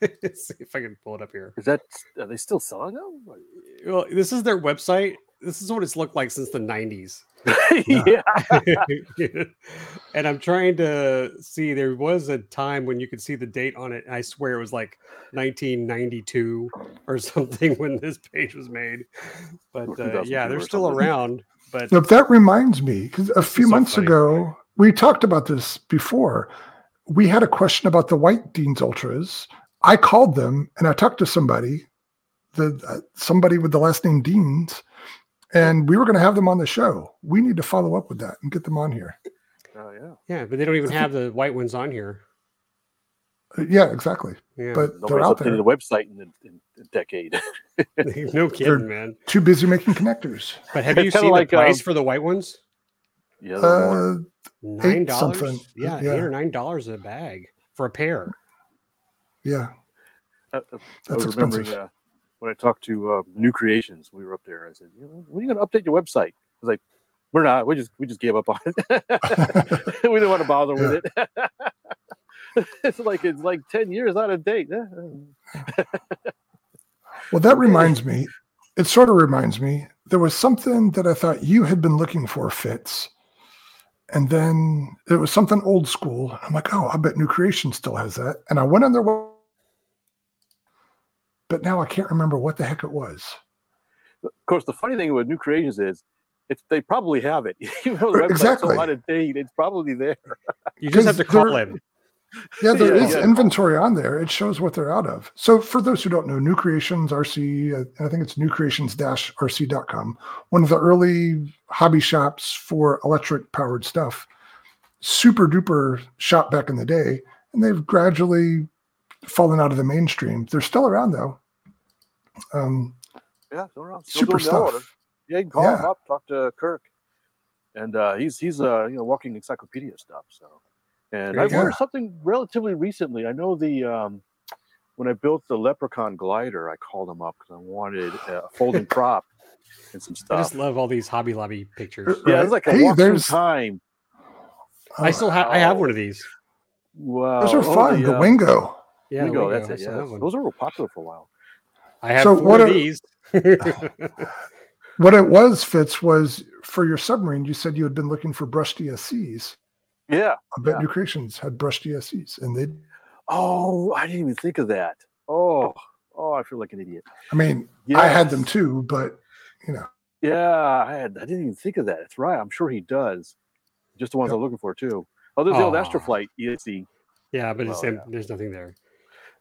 let's see if i can pull it up here Is that are they still selling them? well this is their website this is what it's looked like since the 90s <laughs> yeah. and i'm trying to see there was a time when you could see the date on it and i swear it was like 1992 or <laughs> something when this page was made but uh, yeah they're still around but Now, that reminds me, because a few so months funny. ago, we talked about this before. We had a question about the white Dean's Ultras. I called them and I talked to somebody, the uh, somebody with the last name Deans, and we were going to have them on the show. We need to follow up with that and get them on here. Oh yeah. yeah but they don't even have the white ones on here Uh, Yeah, exactly. yeah But they're Nobody's out updated there. the website in, a- in a decade. <laughs> no kidding man Too busy making connectors. But have you <laughs> seen like, the price um, for the white ones? yeah. they're Uh, Nine dollars. Yeah, Yeah. eight or nine dollars a bag for a pair. yeah, I, I- I that's was remembering expensive. uh, when I talked to uh, New Creations. We were up there. I said, you know, "When are you going to update your website?" I was like, "We're not. We just we just gave up on it. <laughs> we didn't want to bother with it." <laughs> it's like it's like ten years out of date. <laughs> Well, that reminds me. It sort of reminds me. There was something that I thought you had been looking for, Fitz, and then it was something old school. I'm like, oh, I bet New Creation still has that. And I went on their but now I can't remember what the heck it was. Of course, the funny thing with New Creations is, it's they probably have it. <laughs> Even though the Exactly. so out of date, it's probably there. <laughs> You just have to call they're- Yeah, there Yeah, is yeah. inventory on there. It shows what they're out of. So for those who don't know, New Creations RC, uh, I think it's newcreations-rc.com, one of the early hobby shops for electric powered stuff. Super duper shop back in the day, and they've gradually fallen out of the mainstream. They're still around though. Um, Yeah, so around. Still super doing order. stuff. Yeah, you can call him up, talk to Kirk, and uh, he's he's uh, you know walking encyclopedia stuff. So, and I've learned something relatively recently. I know the um, when I built the Leprechaun glider, I called him up because I wanted a folding <laughs> prop and some stuff. I just love all these Hobby Lobby pictures. yeah, it's like a Hey, walk through there's- time. I oh, still have. I have one of these. Wow, those are oh, fun. The, uh, Wingo. Yeah, Wingo, Wingo, that's it. Yeah, have one. those were real popular for a while. I have So four what of are- these. <laughs> What it was, Fitz, was for your submarine. You said you had been looking for brushed ESCs. Yeah. I bet Yeah. New Creations had brushed ESCs, and they. Oh, I didn't even think of that. Oh, oh, I feel like an idiot. I mean, I had them too, but you know, Yeah, I had. I didn't even think of that. That's right. I'm sure he does. Just the ones Yep. I'm looking for too. Oh, there's the old Astroflight ESC. yeah, but it's Well, em- there's nothing there.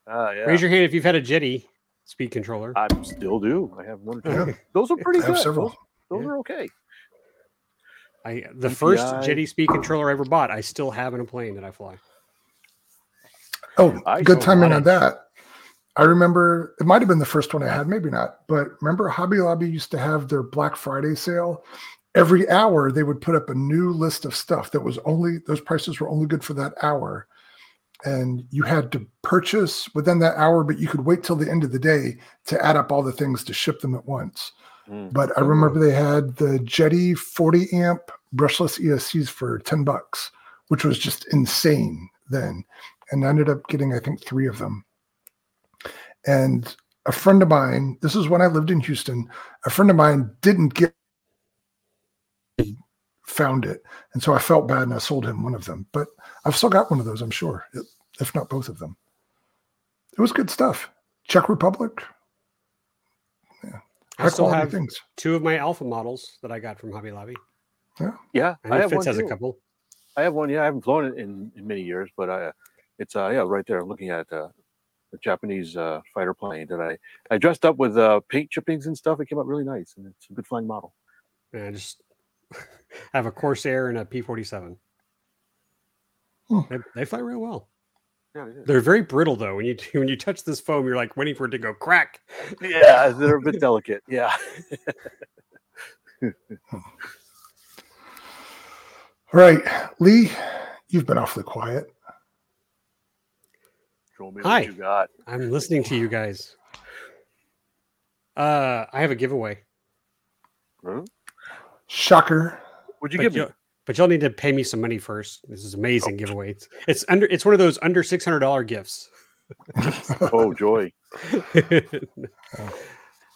Ah, yeah. Raise your hand if you've had a Jeti speed controller. I still do. I have one or two. Yeah. Those are pretty I have good. several. Those, those Yeah. are okay. I the first DPI. Jeti speed controller I ever bought, I still have in a plane that I fly. Oh, I good timing on that. I remember it might have been the first one I had, maybe not. But remember, Hobby Lobby used to have their Black Friday sale. Every hour, they would put up a new list of stuff that was only those prices were only good for that hour, and you had to purchase within that hour, but you could wait till the end of the day to add up all the things to ship them at once. Mm. But I remember they had the Jeti 40 amp brushless ESCs for 10 bucks, which was just insane then. And I ended up getting, I think, three of them. And a friend of mine, this is when I lived in Houston, a friend of mine didn't get found it. And so I felt bad and I sold him one of them. But I've still got one of those, I'm sure, if not both of them. It was good stuff. Czech Republic, yeah, I still have things. two of my Alfa models that I got from Hobby Lobby. Yeah, I I have Fitz one has a couple. I have one. Yeah, I haven't flown it in, in many years, but I, uh, it's uh, yeah, right there. I'm looking at uh, the Japanese uh, fighter plane that I I dressed up with uh, paint chippings and stuff. It came out really nice, and it's a good flying model. And I just <laughs> have a Corsair and a P forty seven. Hmm. They, they fly real well. Yeah, it is. They're very brittle though. When you <laughs> when you touch this foam, you're like waiting for it to go crack. yeah, they're a bit delicate. Yeah. <laughs> All right, Lee, you've been awfully quiet. Me Hi. what you got. I'm listening to you guys. Uh, I have a giveaway, Huh? Shocker. What'd you but give me? you'll, but you'll need to pay me some money first. This is amazing giveaway. It's, it's under. It's one of those under six hundred dollar gifts. <laughs> Oh, joy. <laughs>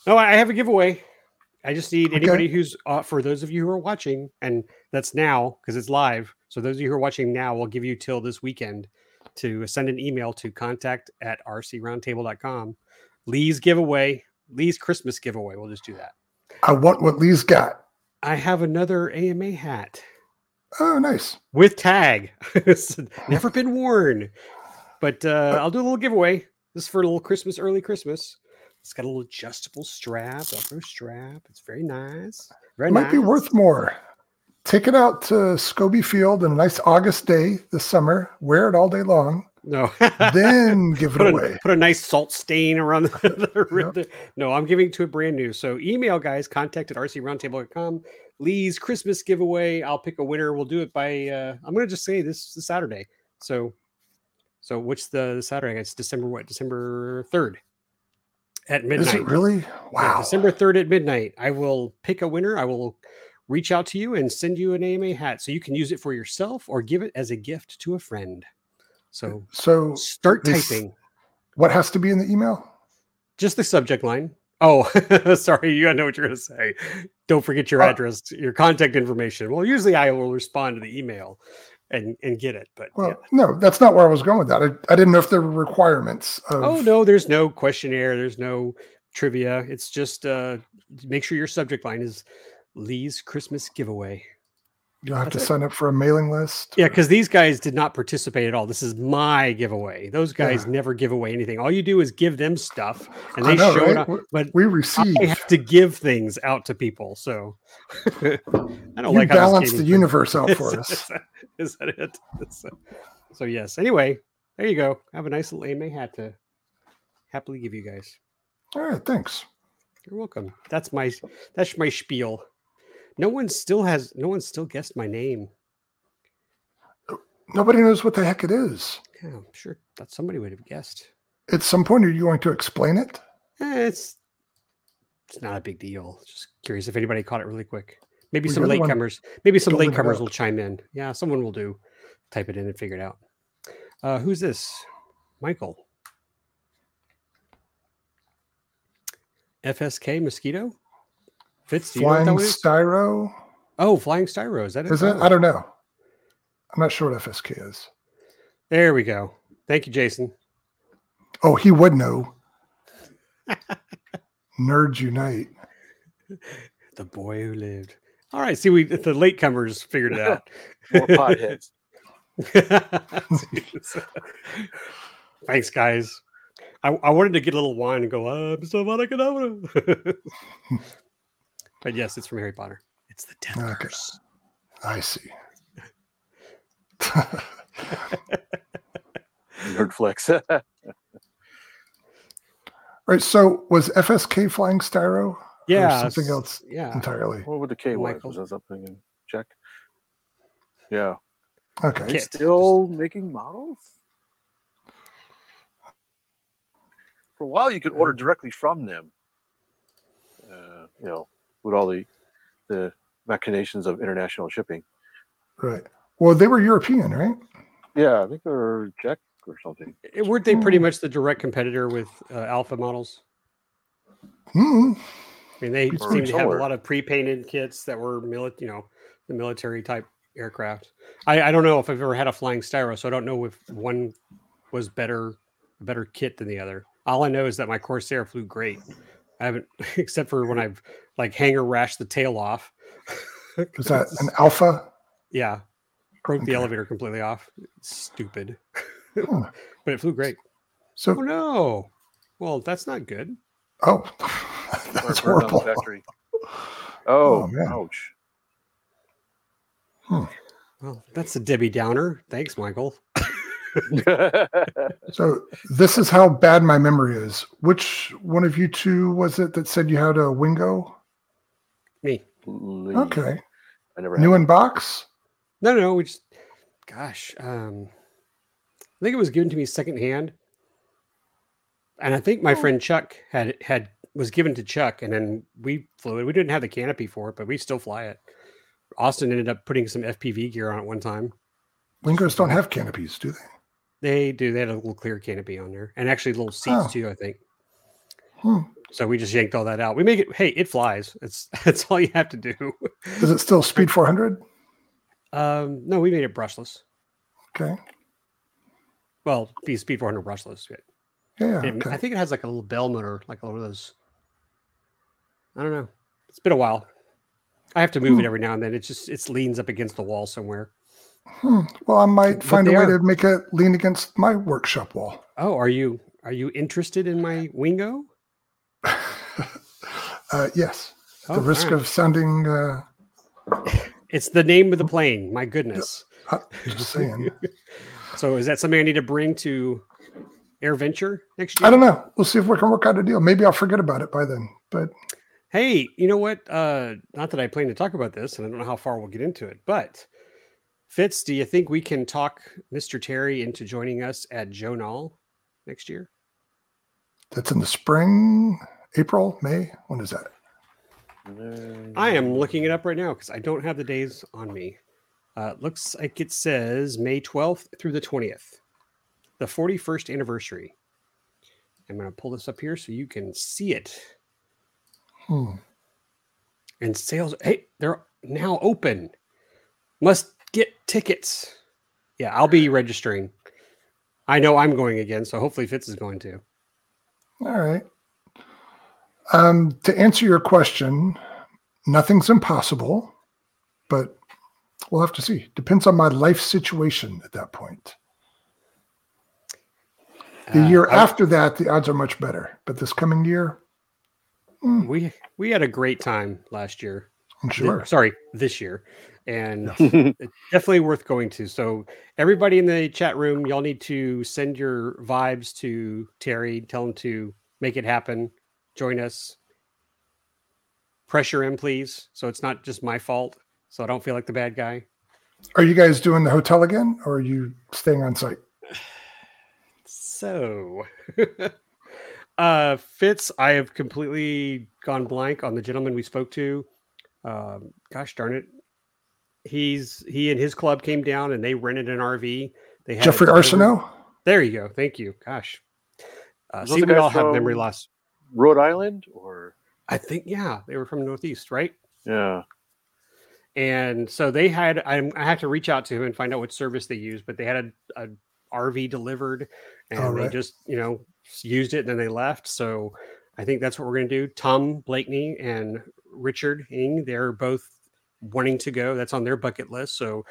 no, I have a giveaway. I just need Okay. anybody who's uh, for those of you who are watching, and that's now because it's live. So those of you who are watching now, we'll give you till this weekend to send an email to contact at rcroundtable.com. Lee's giveaway, Lee's Christmas giveaway. We'll just do that. I want what Lee's got. I have another AMA hat Oh, nice. with tag. <laughs> It's Never been worn, but uh, I'll do a little giveaway. This is for a little Christmas, early Christmas. It's got a little adjustable strap, Velcro strap. It's very nice. Very Might nice. be worth more. Take it out to Scobie Field on a nice August day this summer. Wear it all day long. No. Then give <laughs> it put away. a, put a nice salt stain around the, <laughs> the, Yep. the- no i'm giving it to it brand new so email guys contact at rcroundtable.com lee's christmas giveaway i'll pick a winner we'll do it by uh i'm gonna just say this, this saturday so so what's the, saturday it's december what december 3rd at Is midnight it really? Yeah, Wow. december 3rd at midnight i will pick a winner i will reach out to you and send you an ama hat so you can use it for yourself or give it as a gift to a friend so So, start this- typing what has to be in the email? just the subject line Oh, <laughs> sorry. You know what you're gonna say. Don't forget your Uh, address, your contact information. Well, usually I will respond to the email and and get it. But Well, yeah. no, that's not where I was going with that. I, I didn't know if there were requirements. Of, oh no, there's no questionnaire. There's no trivia. It's just uh, make sure your subject line is Lee's Christmas giveaway. You'll have to it. sign up for a mailing list. Yeah, because these guys did not participate at all. This is my giveaway. Those guys Yeah. never give away anything. All you do is give them stuff, and they know, show it. right? up. But We receive. I have to give things out to people. So <laughs> I don't You like balance the universe out for <laughs> us. Is that, is that it? Uh, so yes. Anyway, there you go. Have a nice little AMA hat to happily give you guys. All right, thanks. You're welcome. That's my that's my spiel. No one still has no one still guessed my name. Nobody knows what the heck it is. Yeah, I'm sure that somebody would have guessed. At some point, are you going to explain it? Eh, it's it's not a big deal. Just curious if anybody caught it really quick. Maybe Well, some latecomers. Maybe some latecomers will chime in. Yeah, someone will do. Type it in and figure it out. Uh, who's this? Michael. FSK mosquito. Fitz, do you know what Flying that styro? Oh, flying styro. Is that Is it? Oh, I don't know. I'm not sure what FSK is. There we go. Thank you, Jason. Oh, he would know. Nerds unite. <laughs> The boy who lived. All right. See, we the latecomers figured it out. <laughs> More potheads. <laughs> Thanks, guys. I, I wanted to get a little wine and go, uh, Mr. Kedavra." But yes, it's from Harry Potter. It's the Death Okay. Curse. I see. <laughs> Nerd flex. <laughs> right. So was FSK flying styro? Yeah. something else Yeah. entirely. what would the K was? Michael. Was that something in check? Yeah. Okay. Kit. Still making models? For a while, you could order directly from them. Uh, you know, with all the the machinations of international shipping. Right. Well, they were European, right? Yeah, I think they're Czech or something. Eh, Weren't they pretty Hmm. much the direct competitor with uh, Alfa models? Hmm. I mean, they Or seem to have a lot of pre-painted kits that were mili- you know, the military type aircraft. I, I don't know if I've ever had a flying styro, so I don't know if one was better, a better kit than the other. All I know is that my Corsair flew great. I haven't, <laughs> except for when I've like hanger rashed the tail off. <laughs> Is that an alfa? yeah, broke the elevator completely off. Stupid, Huh. Hmm. <laughs> but it flew great. Oh So, no! Well, that's not good. oh, Or that's burned down the horrible. factory. Oh, Oh, man. ouch. Hmm. Well, that's a Debbie Downer. Thanks, Michael. <laughs> So this is how bad my memory is. Which one of you two was it that said you had a Wingo? Me. Okay. I never New had in box? No, no, we just, gosh, um, I think it was given to me secondhand, and I think my friend Chuck had had was given to Chuck, and then we flew it. We didn't have the canopy for it, but we still fly it. Austin ended up putting some FPV gear on it one time. Wingos don't have canopies, do they? They do. They had a little clear canopy on there, and actually little seats Oh. too. I think. Hmm. So we just yanked all that out. We make it. Hey, it flies. It's <laughs> that's all you have to do. Is it still Speed <laughs> 400? Um, no, we made it brushless. Okay. Well, be Speed 400 brushless. Yeah. It- Okay. I think it has like a little bell motor, like one of those. I don't know. It's been a while. I have to move Hmm. it every now and then. It just it leans up against the wall somewhere. Hmm. Well, I might find a way are. to make it lean against my workshop wall. Oh, are you are you interested in my Wingo? <laughs> uh, yes. Oh, the risk right. of sounding, uh, it's the name of the plane. My goodness. uh, just saying. <laughs> So is that something I need to bring to AirVenture next year? I don't know. We'll see if we can work out a deal. Maybe I'll forget about it by then. But Hey, you know what? Uh, not that I plan to talk about this, and I don't know how far we'll get into it, but Fitz, do you think we can talk Mr. Terry into joining us at Joe Nall next year? that's in the spring, April, May. When is that? I am looking it up right now because I don't have the days on me. Uh, it looks like it says May 12th through the 20th, the 41st anniversary. I'm going to pull this up here so you can see it. Hmm. And sales, hey, they're now open. Must get tickets. Yeah, I'll be registering. I know I'm going again, so hopefully Fitz is going to. All right. Um, to answer your question, nothing's impossible, but we'll have to see. Depends on my life situation at that point. The Uh, year I- after that, the odds are much better. But this coming year, we we had a great time last year. I'm Th- sure. sorry, this year, and <laughs> it's definitely worth going to. So everybody in the chat room, y'all need to send your vibes to Terry. Tell him to make it happen. Join us. Pressure him, please. So it's not just my fault. So I don't feel like the bad guy. Are you guys doing the hotel again, or are you staying on site? So, <laughs> uh, Fitz, I have completely gone blank on the gentleman we spoke to. Um, gosh darn it, he's he and his club came down and they rented an RV. They had Jeffrey delivered- Arsenault. There you go. Thank you. Gosh, uh, see, we all have memory loss. Rhode Island or I think yeah, they were from Northeast, right? yeah. And so they had, I'm, I have to reach out to him and find out what service they use, but they had a, a RV delivered and All they just, you know, used it and then they left. So I think that's what we're going to do. Tom Blakeney and Richard Ing, they're both wanting to go. That's on their bucket list. So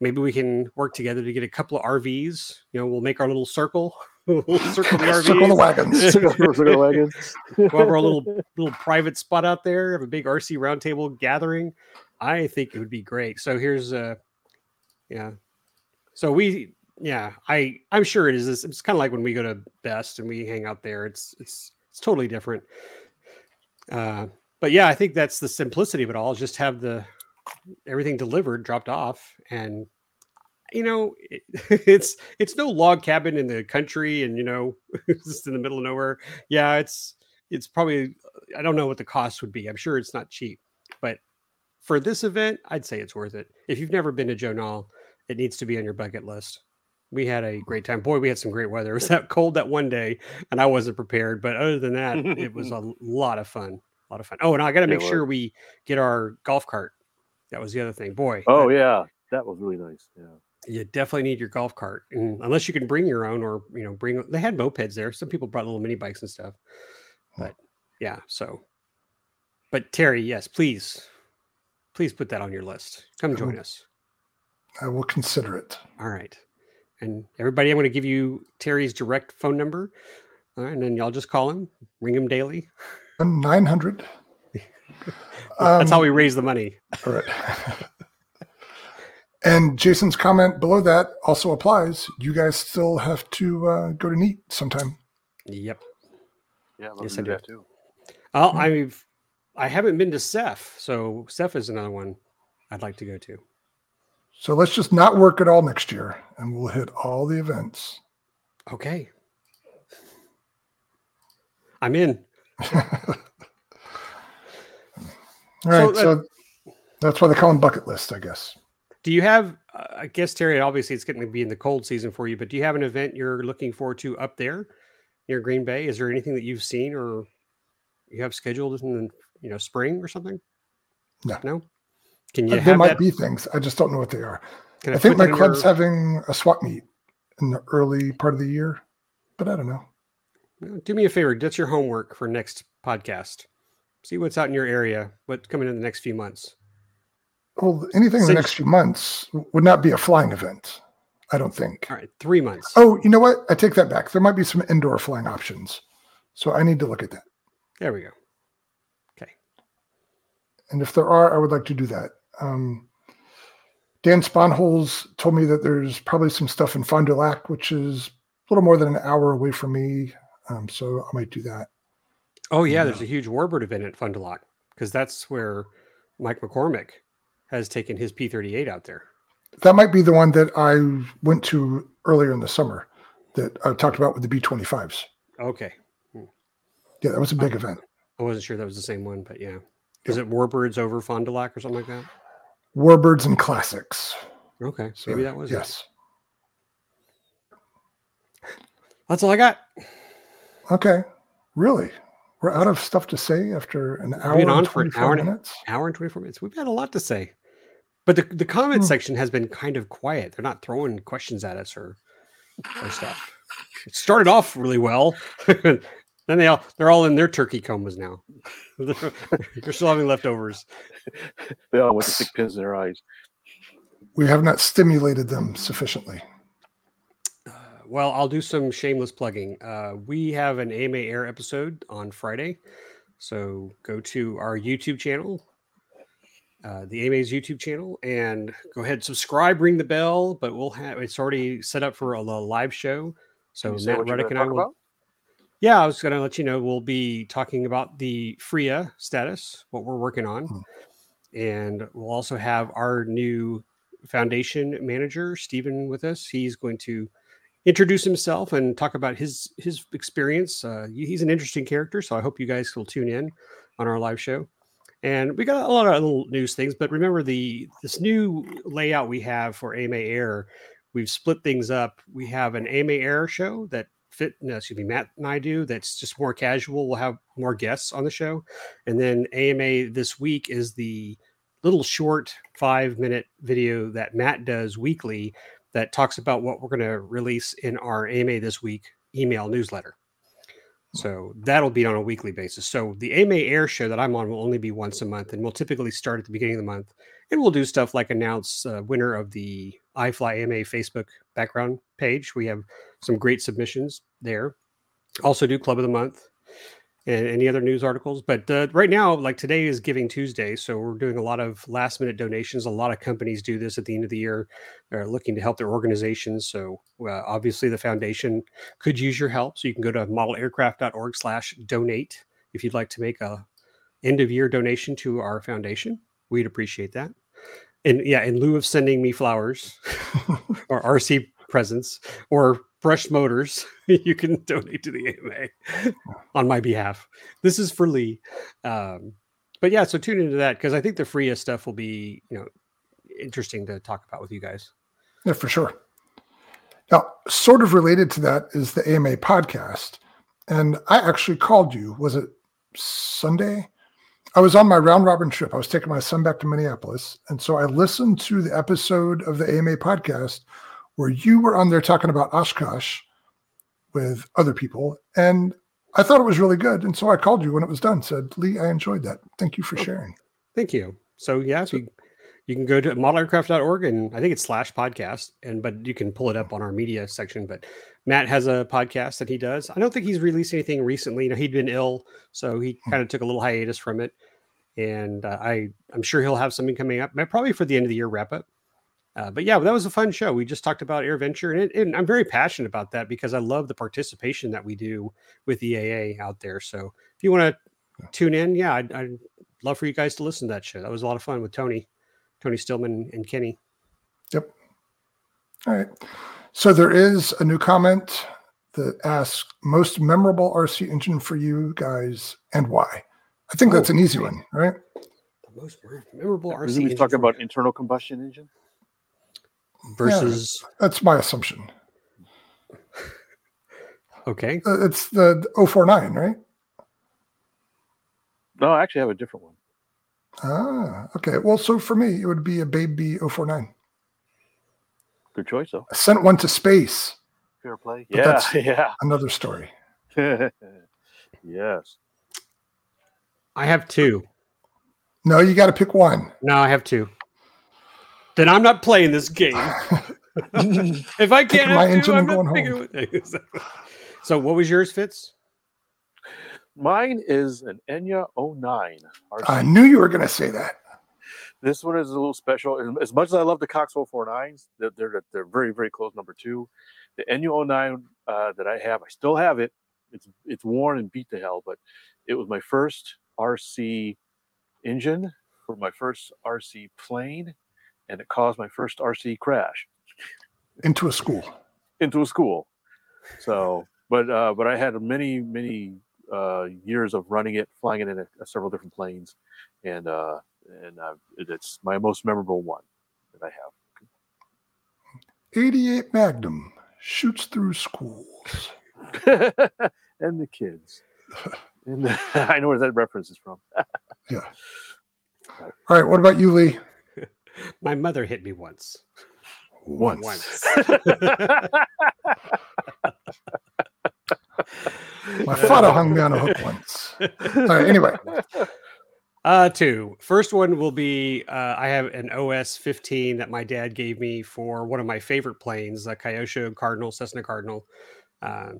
maybe we can work together to get a couple of RVs. You know, we'll make our little circle. <laughs> We'll <laughs> circle the RVs. Circle the wagons. <laughs> Circle wagons. We'll have our little little private spot out there, have a big RC roundtable gathering. I think it would be great. So here's uh yeah. So we yeah, I I'm sure it is this it's kind of like when we go to Best and we hang out there. It's it's it's totally different. Uh but yeah, I think that's the simplicity of it all, just have the everything delivered, dropped off and you know, it, <laughs> it's it's no log cabin in the country and you know, <laughs> just in the middle of nowhere. Yeah, it's it's probably I don't know what the cost would be. I'm sure it's not cheap, but for this event, I'd say it's worth it. If you've never been to Joe Nall, it needs to be on your bucket list. We had a great time. Boy, we had some great weather. <laughs> It was that cold that one day, and I wasn't prepared. But other than that, it was a lot of fun. A lot of fun. Oh, and I got to make sure we get our golf cart. That was the other thing. Boy, Oh that- yeah, that was really nice. Yeah. you definitely need your golf cart, and unless you can bring your own, or you know, bring. They had mopeds there. Some people brought little mini bikes and stuff, but yeah. So, but Terry, yes, please, please put that on your list. Come join will. us. I will consider it. All right, and everybody, I'm going to give you Terry's direct phone number, all right, and then y'all just call him, ring him daily. Nine hundred. That's how Um, we raise the money. All right. <laughs> and Jason's comment below that also applies. You guys still have to uh, go to NEAT sometime. Yep. Yeah, Yes, I do do. that too. Well, Hmm. I've I haven't been to SEFF, so SEFF is another one I'd like to go to. So let's just not work at all next year, and we'll hit all the events. Okay. I'm in. <laughs> All right. So So, that's why they call them bucket list, I guess. Do you have? Uh, I guess Terry. Obviously, it's going to be in the cold season for you, but do you have an event you're looking forward to up there near Green Bay? Is there anything that you've seen or you have scheduled in the you know spring or something? No. No. Can you Uh, there might that? be things. I just don't know what they are. can I think my club's your- having a swap meet in the early part of the year, but I don't know. Uh, Do me a favor. That's your homework for next podcast. See what's out in your area. What's coming in the next few months. Well, anything in the next few months would not be a flying event. I don't think. All right, three months. Oh, you know what? I take that back. There might be some indoor flying options. So I need to look at that. There we go. Okay. And if there are, I would like to do that. Um, Dan Sponholes told me that there's probably some stuff in Fond du Lac, which is a little more than an hour away from me. Um, so I might do that. Oh yeah, Yeah. there's a huge Warbird event at Fond du Lac because that's where Mike McCormick has taken his P38 out there. That might be the one that I went to earlier in the summer that I talked about with the B25s. Okay. Hmm. Yeah, that was a big event. I wasn't sure that was the same one, but yeah. Is it Warbirds over Fond du Lac or something like that? Warbirds and Classics. Okay. So, Maybe that was it. Yes. That's all I got. Okay. Really? We're out of stuff to say after an hour been on and for an 24 hour and a- minutes. Hour and 24 minutes. We've had a lot to say. But the, the comment Hmm. section has been kind of quiet. They're not throwing questions at us or, or stuff. It started off really well. <laughs> then they all they're all in their turkey comas now. they're, <laughs> they're still having leftovers. They all went to stick pins in their eyes. We have not stimulated them sufficiently. Well, I'll do some shameless plugging. Uh, we have an AMA Air episode on Friday. So go to our YouTube channel, uh, the AMA's YouTube channel, and go ahead subscribe, ring the bell. But we'll have it's already set up for a, li- live show. So Matt Reddick and I will. about? Yeah, I was going to let you know we'll be talking about the FRIA status, what we're working on. Hmm. And we'll also have our new foundation manager, Stephen, with us. He's going to introduce himself and talk about his his experience. Uh, he's an interesting character, so I hope you guys will tune in on our live show. And we got a lot of little news things, but remember the this new layout we have for AMA Air. We've split things up. We have an AMA Air show that fit, no, excuse me, Matt and I do. That's just more casual. We'll have more guests on the show, and then AMA this week is the little short five minute video that Matt does weekly that talks about what we're going to release in our AMA this week email newsletter. So that'll be on a weekly basis. So the AMA Air show that I'm on will only be once a month, and we'll typically start at the beginning of the month. And we'll do stuff like announce uh, winner of the iFly AMA Facebook background page. We have some great submissions there. Also do Club of the Month and any other news articles. But uh, right now, like today is Giving Tuesday, so we're doing a lot of last minute donations. A lot of companies do this at the end of the year. They're looking to help their organizations. So uh, obviously, the foundation could use your help. So you can go to modelaircraft.org/donate if you'd like to make a end of year donation to our foundation. We'd appreciate that. And yeah, in lieu of sending me flowers <laughs> or RC presents or brushed motors, <laughs> you can donate to the AMA on my behalf. This is for Lee. Um, but yeah, so tune into that because I think the FRIA stuff will be, you know, interesting to talk about with you guys. Yeah, for sure. Now, sort of related to that is the AMA podcast. And I actually called you. Was it Sunday? I was on my round robin trip. I was taking my son back to Minneapolis. And so I listened to the episode of the AMA podcast where you were on there talking about Oshkosh with other people. And I thought it was really good. And so I called you when it was done, said, Lee, I enjoyed that. Thank you for sharing. Thank you. So yeah, so you, you can go to modelaircraft.org and I think it's slash podcast and but you can pull it up on our media section. But Matt has a podcast that he does. I don't think he's released anything recently. You know, he'd been ill, so he kind of took a little hiatus from it. And uh, I I'm sure he'll have something coming up, probably for the end of the year wrap up. Uh, but yeah, that was a fun show. We just talked about AirVenture, and, it, and I'm very passionate about that because I love the participation that we do with EAA out there. So if you want to tune in, yeah, I'd, I'd love for you guys to listen to that show. That was a lot of fun with Tony, Tony Stillman, and Kenny. Yep. All right. So there is a new comment that asks most memorable RC engine for you guys and why. I think that's Oh, an easy great. one, right? The most memorable RC Isn't he engine talking about internal combustion engine? Versus That's my assumption. okay. Uh, It's the 049, right? No, I actually have a different one. Ah, okay. Well, so for me, it would be a Baby 049. Good choice, though. I sent one to space. Fair play. But Yeah, that's- <laughs> yeah. Another story. <laughs> yes. I have two. No, you got to pick one. No, I have two. Then I'm not playing this game. <laughs> if I can't my have engine two, I'm and not going picking with <laughs> So what was yours, Fitz? Mine is an Enya 09. RC. I knew you were going to say that. This one is a little special. As- As much as I love the Cox 049s, they're, they're, they're very, very close number two. The Enya 09 uh, that I have, I still have it. It's it's worn and beat to hell, but it was my first RC engine for my first RC plane, and it caused my first RC crash Into a school. into a school. So, but uh, but I had many many uh, years of running it, flying it in a, several different planes, and uh, and uh, it's my most memorable one that I have. 88 Magnum shoots through schools. <laughs> and the kids. <laughs> and <laughs> I know where that reference is from. yeah. All right. What about you, Lee? My mother hit me once. Once. Once. My father hung me on a hook <laughs> once. All right. Anyway, Uh, two. First one will be uh, I have an OS 15 that my dad gave me for one of my favorite planes, the Kyosho Cardinal, Cessna Cardinal. Uh,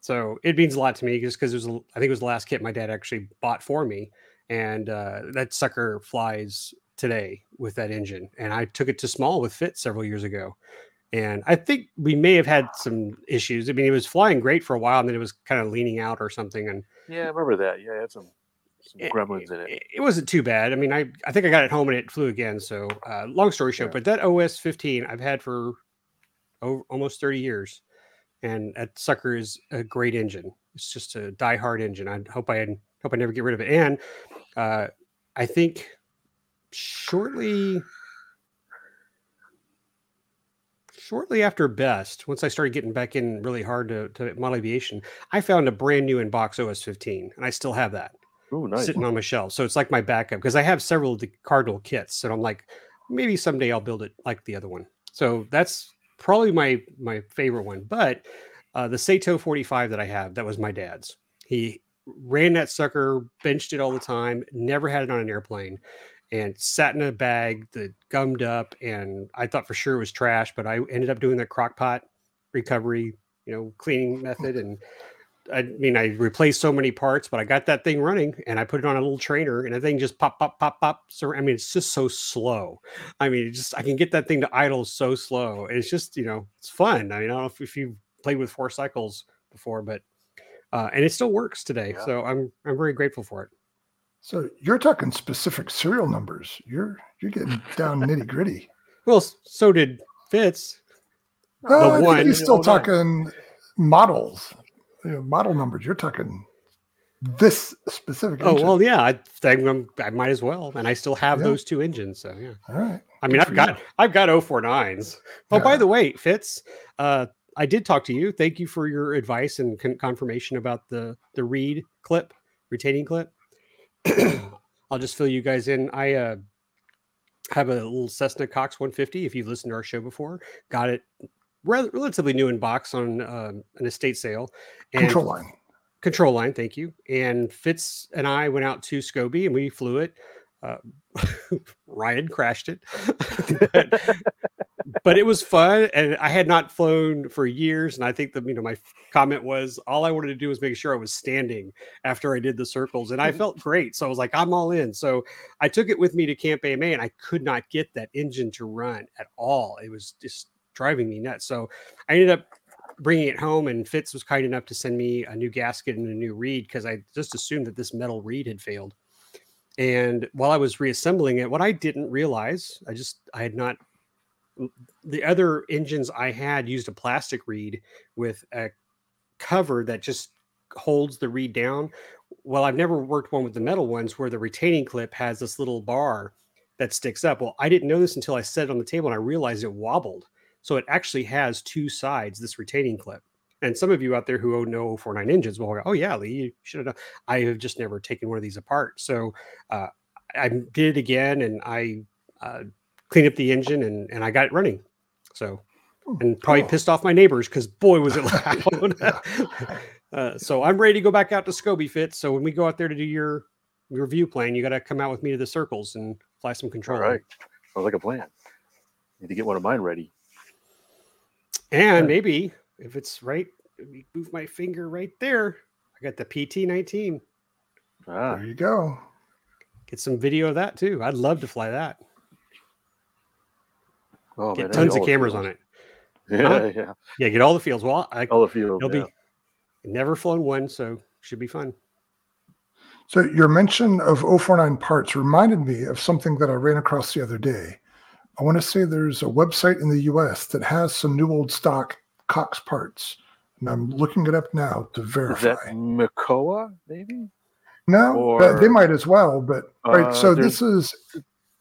so it means a lot to me just because it was, a- I think it was the last kit my dad actually bought for me. And uh, that sucker flies today with that engine. And I took it to small with Fitz several years ago. And I think we may have had some issues. I mean, it was flying great for a while and then it was kind of leaning out or something. And Yeah, I remember that. Yeah, it had some, some it- gremlins in it. it, it wasn't too bad. I mean, I I think I got it home and it flew again. So, uh, long story short, Yeah. but that OS 15 I've had for oh, almost 30 years, and that sucker is a great engine. It's just a die-hard engine. I hope I hope I never get rid of it. And uh, I think shortly shortly after best once i started getting back in really hard to, to model aviation i found a brand new in box os 15 and i still have that Ooh, nice. sitting on my shelf. So it's like my backup because I have several of the Cardinal kits, and I'm like, maybe someday I'll build it like the other one. So that's probably my my favorite one. But uh, the Saito 45 that I have, that was my dad's. He ran that sucker, benched it all the time, never had it on an airplane, and sat in a bag that gummed up. And I thought for sure it was trash, but I ended up doing the crock pot recovery, you know, cleaning method and I mean, I replaced so many parts, but I got that thing running and I put it on a little trainer and the thing just pop, pop, pop, pop. So, I mean, it's just so slow. I mean, it just, I can get that thing to idle so slow. It's just, you know, it's fun. I mean, I don't know if, if you've played with four cycles before, but, uh, and it still works today. Yeah. So I'm, I'm very grateful for it. So you're talking specific serial numbers. You're you're getting <laughs> down nitty gritty. Well, so did Fitz. Uh, think one- he's still Oh, talking models, you know, model numbers. You're talking this specific. Oh, engine. well, yeah, I think I'm, I might as well. And I still have Yeah. those two engines. So yeah. All right. I mean, Good I've got you. I've got 049s. Oh, by the way, Fitz, uh, I did talk to you. Thank you for your advice and con- confirmation about the the read clip, retaining clip. I'll just fill you guys in. I uh, have a little Cessna Cox 150. If you've listened to our show before, got it rel- relatively new in box on um, an estate sale. And Control line. control line thank you and fitz and i went out to scobie and we flew it uh, <laughs> ryan crashed it but, it was fun and i had not flown for years and i think the you know my comment was all i wanted to do was make sure i was standing after i did the circles and i mm-hmm. felt great so i was like i'm all in so i took it with me to camp ama and i could not get that engine to run at all it was just driving me nuts so i ended up bringing it home and Fitz was kind enough to send me a new gasket and a new reed because I just assumed that this metal reed had failed. And while I was reassembling it, what I didn't realize, I just I had not the other engines I had used a plastic reed with a cover that just holds the reed down. Well, I've never worked one with the metal ones where the retaining clip has this little bar that sticks up. Well, I didn't know this until I set it on the table and I realized it wobbled. So it actually has two sides, this retaining clip. And some of you out there who own no 49 engines will go, oh, yeah, Lee, you should have done. I have just never taken one of these apart. So uh, I did it again and I uh, cleaned up the engine and, and I got it running. So, Oh, and probably cool. pissed off my neighbors because boy, was it loud. <laughs> <laughs> uh, so I'm ready to go back out to Scobie Fitz. So when we go out there to do your, your view plane, you got to come out with me to the circles and fly some control. right. Sounds like a plan. Need to get one of mine ready. And Yeah. maybe if it's right, let me move my finger right there. I got the PT19. Ah, There you go. Get some video of that too. I'd love to fly that. Oh, Get man, tons of cameras on it. <laughs> Yeah, Huh? yeah. Yeah, get all the fields. Well, I, All the field. it'll yeah. be never flown one, so should be fun. So your mention of 049 parts reminded me of something that I ran across the other day. I want to say there's a website in the US that has some new old stock Cox parts. And I'm looking it up now to verify. Is verify. that Makoa, maybe? no, but they might as well. But all right, Uh, so there's- this is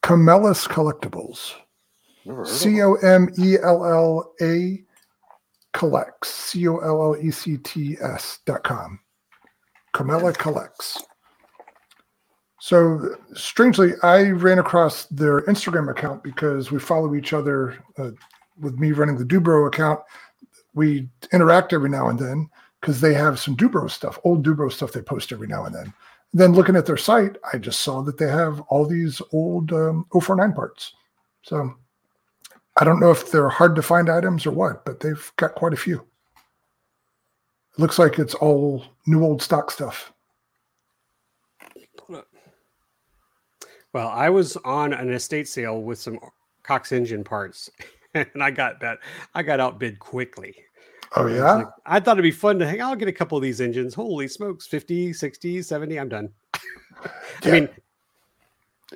Comella's Collectibles. C. O M E L L A collects. C O L L E C T S dot com. Comella Collects. So strangely, I ran across their Instagram account because we follow each other. Uh, with me running the Dubro account, we interact every now and then because they have some Dubro stuff, old Dubro stuff they post every now and then. Then looking at their site, I just saw that they have all these old um, 049 parts. So I don't know if they're hard to find items or what, but they've got quite a few. It looks like it's all new old stock stuff. Well, I was on an estate sale with some Cox engine parts, <laughs> and I got that. I got outbid quickly. Oh, yeah. Like, I thought it'd be fun to hang. I'll get a couple of these engines. Holy smokes, 50, 60, 70. I'm done. <laughs> I mean,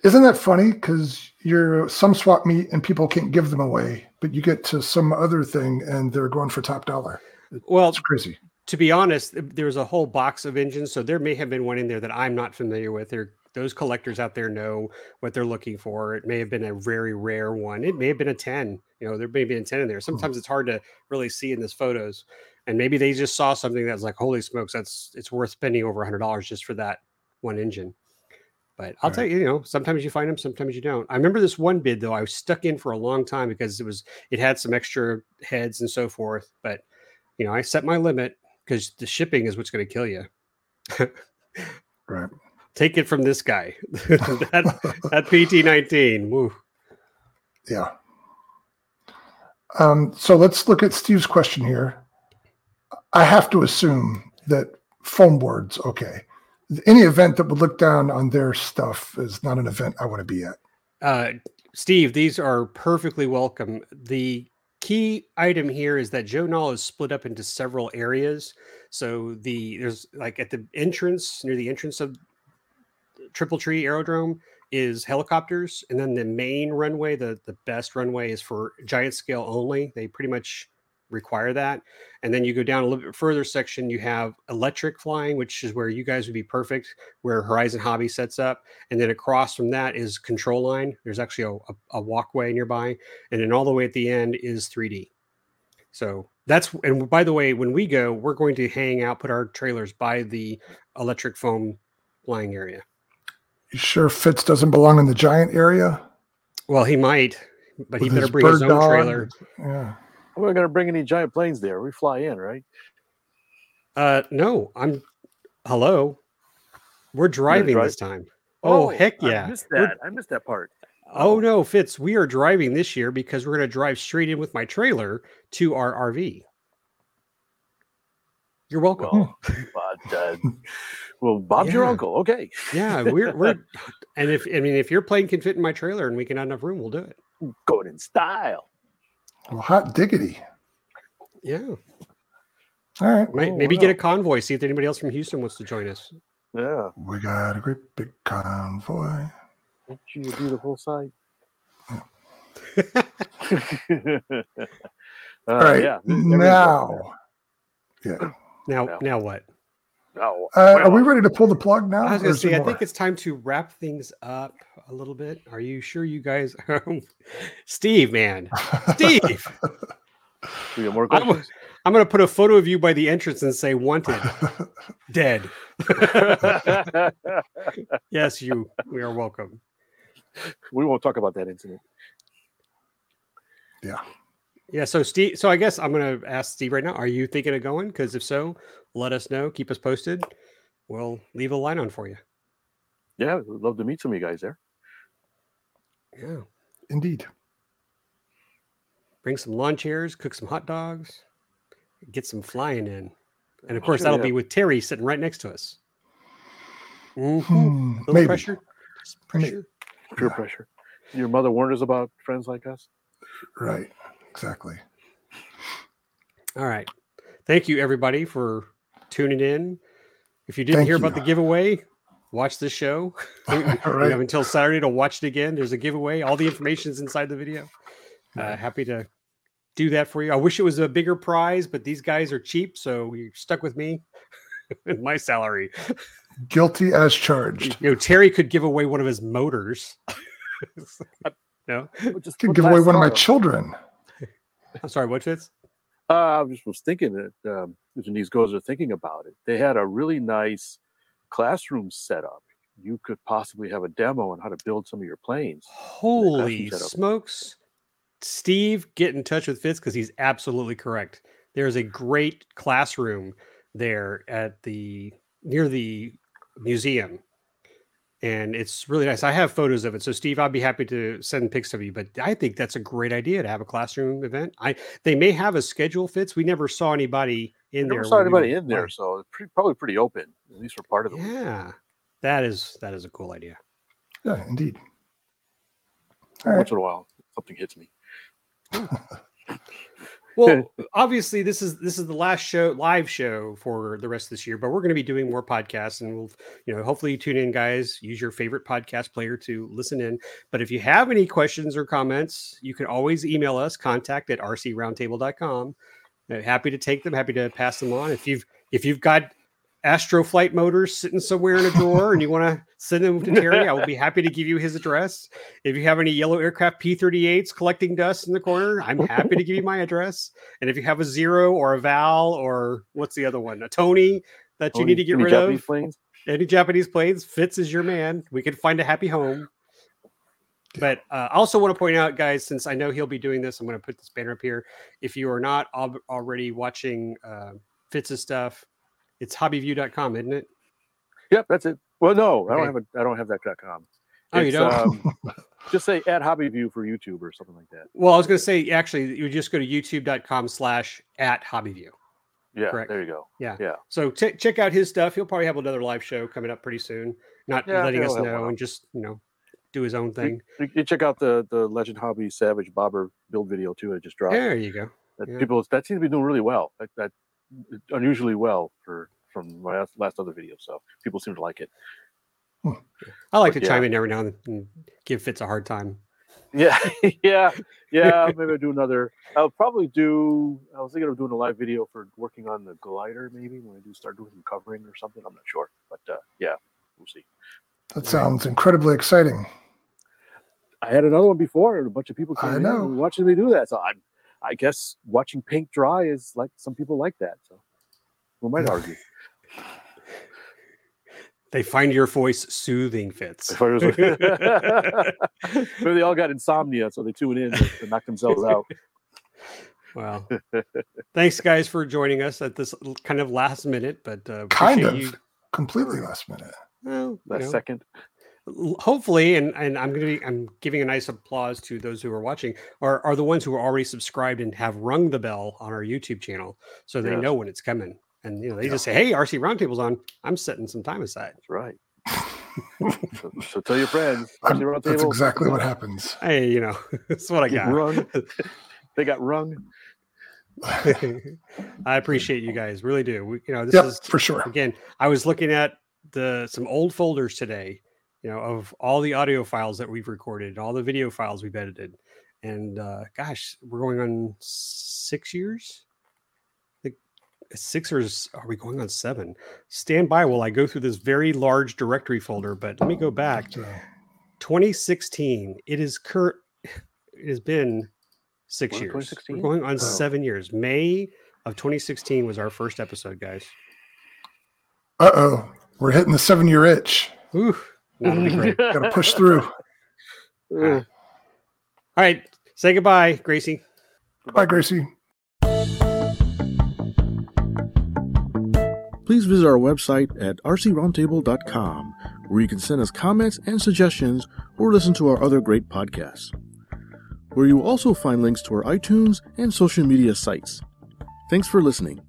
Isn't that funny? Because you're some swap meet and people can't give them away, but you get to some other thing and they're going for top dollar. well, It's crazy. to be honest, there's a whole box of engines, so there may have been one in there that I'm not familiar with. There, those collectors out there know what they're looking for. It may have been a very rare one. It may have been a 10. You know, there may be a 10 in there. Hmm. Sometimes it's hard to really see in these photos. And maybe they just saw something that's like, holy smokes, that's it's worth spending over hundred dollars just for that one engine. But I'll Right. tell you, you know, sometimes you find them, sometimes you don't. I remember this one bid though, I was stuck in for a long time because it was it had some extra heads and so forth. But you know, I set my limit because the shipping is what's going to kill you. Right. <laughs> Take it from this guy, <laughs> that, <laughs> that PT19. Woo. Yeah. Um, so let's look at Steve's question here. I have to assume that foam board's okay. Any event that would look down on their stuff is not an event I want to be at. Uh, Steve, these are perfectly welcome. The key item here is that Joe Nall is split up into several areas. So the there's like at the entrance near the entrance of Triple Tree Aerodrome is helicopters, and then the main runway, the the best runway, is for giant scale only. They pretty much require that. And then you go down a little bit further section, you have electric flying, which is where you guys would be perfect, where Horizon Hobby sets up. And then across from that is control line. There's actually a, a, a walkway nearby. And then all the way at the end is 3D. So that's, and by the way, when we go, we're going to hang out, put our trailers by the electric foam flying area. You sure Fitz doesn't belong in the giant area? Well, he might, but he better bring his own dog? trailer. Yeah. We're not going to bring any giant planes there. We fly in, right? Uh, no, I'm, hello. We're driving drive? this time. Oh, heck yeah. I missed We're- that. I missed that part. Oh no, Fitz, we are driving this year because we're going to drive straight in with my trailer to our RV. You're welcome. Well, but, uh, well, Bob's your uncle. Okay. yeah, we're we're <laughs> and if I mean if your plane can fit in my trailer and we can have enough room, we'll do it. Going in style. Well, hot diggity. Yeah. All right. May- Oh, maybe wow. get a convoy, see if anybody else from Houston wants to join us. Yeah. We got a great big convoy. Ain't you a beautiful sight? uh, All right. <laughs> Yeah. there- there we go. now. Yeah. Now Yeah. now what? Oh, Uh, well, are we ready to pull the plug now? I was gonna say, I think it's time to wrap things up a little bit. Are you sure you guys <laughs> Steve, man. Steve. <laughs> we got more I'm- questions? I'm gonna put a photo of you by the entrance and say wanted, <laughs> dead. yes, you we are welcome. we won't talk about that incident. Yeah. Yeah, so Steve, so I guess I'm gonna ask Steve right now. Are you thinking of going? Because if so, let us know. Keep us posted. We'll leave a line on for you. Yeah, we'd love to meet some of you guys there. Yeah, Indeed. bring some lawn chairs, cook some hot dogs, get some flying in, and of course Sure, that'll yeah. be with Terry sitting right next to us. Mhm. Hmm, Little maybe. pressure, Just Maybe. pressure. Peer Yeah. pressure. Your mother warned us about friends like us. Right. Exactly. All right. Thank you, everybody, for tuning in. If you didn't Thank hear about the giveaway, watch the show. <laughs> <laughs> All You have until Saturday to watch it again. There's a giveaway. All the information is inside the video. Uh, happy to do that for you. I wish it was a bigger prize, but these guys are cheap, so you're stuck with me <laughs> and my salary. Guilty as charged. You know, Terry could give away one of his motors. no, Just Could give away one of my children. I'm sorry. What Fitz? Uh, I just was thinking that um, these girls are thinking about it, they had a really nice classroom setup, you could possibly have a demo on how to build some of your planes. Holy smokes. Steve, get in touch with Fitz because he's absolutely correct. There's a great classroom there at the near the museum. And it's really nice. I have photos of it. So Steve, I'd be happy to send pics of you, but I think that's a great idea to have a classroom event. I they may have a schedule Fitz. We never saw anybody in Never there. saw when we anybody in there, so it's pretty, probably pretty open, at least for part of the week. Yeah. That is that is a cool idea. Yeah, indeed. All right. Once in a while, something hits me. <laughs> Well, <laughs> obviously this is this is the last show live show for the rest of this year, but we're going to be doing more podcasts and we'll you know hopefully you tune in guys, use your favorite podcast player to listen in. But if you have any questions or comments, you can always email us contact at rcroundtable.com. Uh, happy to take them, happy to pass them on. If you've if you've got Astroflight motors sitting somewhere in a drawer and you want to send them to Terry, I will be happy to give you his address. If you have any yellow aircraft P 38s collecting dust in the corner, I'm happy to give you my address. And if you have a zero or a Val or what's the other one, a Tony that you need to get rid Japanese of, planes? any Japanese planes, Fitz is your man. We can find a happy home. But uh, I also want to point out, guys, since I know he'll be doing this, I'm going to put this banner up here. If you are not al- already watching uh, Fitz's stuff, it's hobbyview.com, isn't it? Yep, that's it. Well, no, I don't have a. I don't have that .com. Oh, you don't? Um, <laughs> just say at HobbyView for YouTube or something like that. Well, I was going to say, actually, you just go to youtube.com slash at hobbyview. Yeah, Correct. there you go. Yeah, yeah. So t- check out his stuff. He'll probably have another live show coming up pretty soon. Not Yeah, letting us know and just, you know, do his own thing. You, you check out the the Legend Hobby Savage Bobber build video too. I just dropped. There you go. That yeah. people that seems to be doing really well. That, that unusually well for from my last, last other video. So people seem to like it. I like But to chime in every now and then and give Fitz a hard time. Yeah, <laughs> yeah, yeah. <laughs> Maybe I'll do another. I'll probably do. I was thinking of doing a live video for working on the glider. Maybe when I do start doing some covering or something. I'm not sure, but uh, yeah, we'll see. That sounds incredibly exciting. I had another one before, and a bunch of people came in know. and watching me do that. So I, I guess watching paint dry is like some people like that. So we might argue. They find your voice soothing, Fitz. If Maybe <laughs> <laughs> they all got insomnia, so they tune in to, to knock themselves out. Well, <laughs> thanks guys for joining us at this kind of last minute, but uh, Kind of. You, Completely last minute. well, you Last know, second. L- hopefully, and and I'm gonna be I'm giving a nice applause to those who are watching are are the ones who are already subscribed and have rung the bell on our YouTube channel, so they Yes. know when it's coming. And you know, they Yeah. just say, "Hey, RC Roundtable's on. I'm setting some time aside." That's right. <laughs> so, so tell your friends. I'm- RC Roundtable, that's exactly what happens. Hey, you know, <laughs> that's what I got. Rung. they got rung. <laughs> I appreciate you guys, really do. We, you know, this yep, is for sure. again. I was looking at the some old folders today, you know, of all the audio files that we've recorded, all the video files we've edited, and uh, gosh, we're going on six years. Six or are we going on seven? Stand by while I go through this very large directory folder. But let me go back. So, 2016. It is cur. It has been six years. 2016? We're going on Oh. seven years. May of 2016 was our first episode, guys. uh oh, we're hitting the seven year itch. Ooh, that'll be mm. great. Got to push through. <laughs> Ugh. All right, say goodbye, Gracie. Bye, Gracie. please visit our website at rcroundtable.com, where you can send us comments and suggestions or listen to our other great podcasts, where you will also find links to our iTunes and social media sites. Thanks for listening.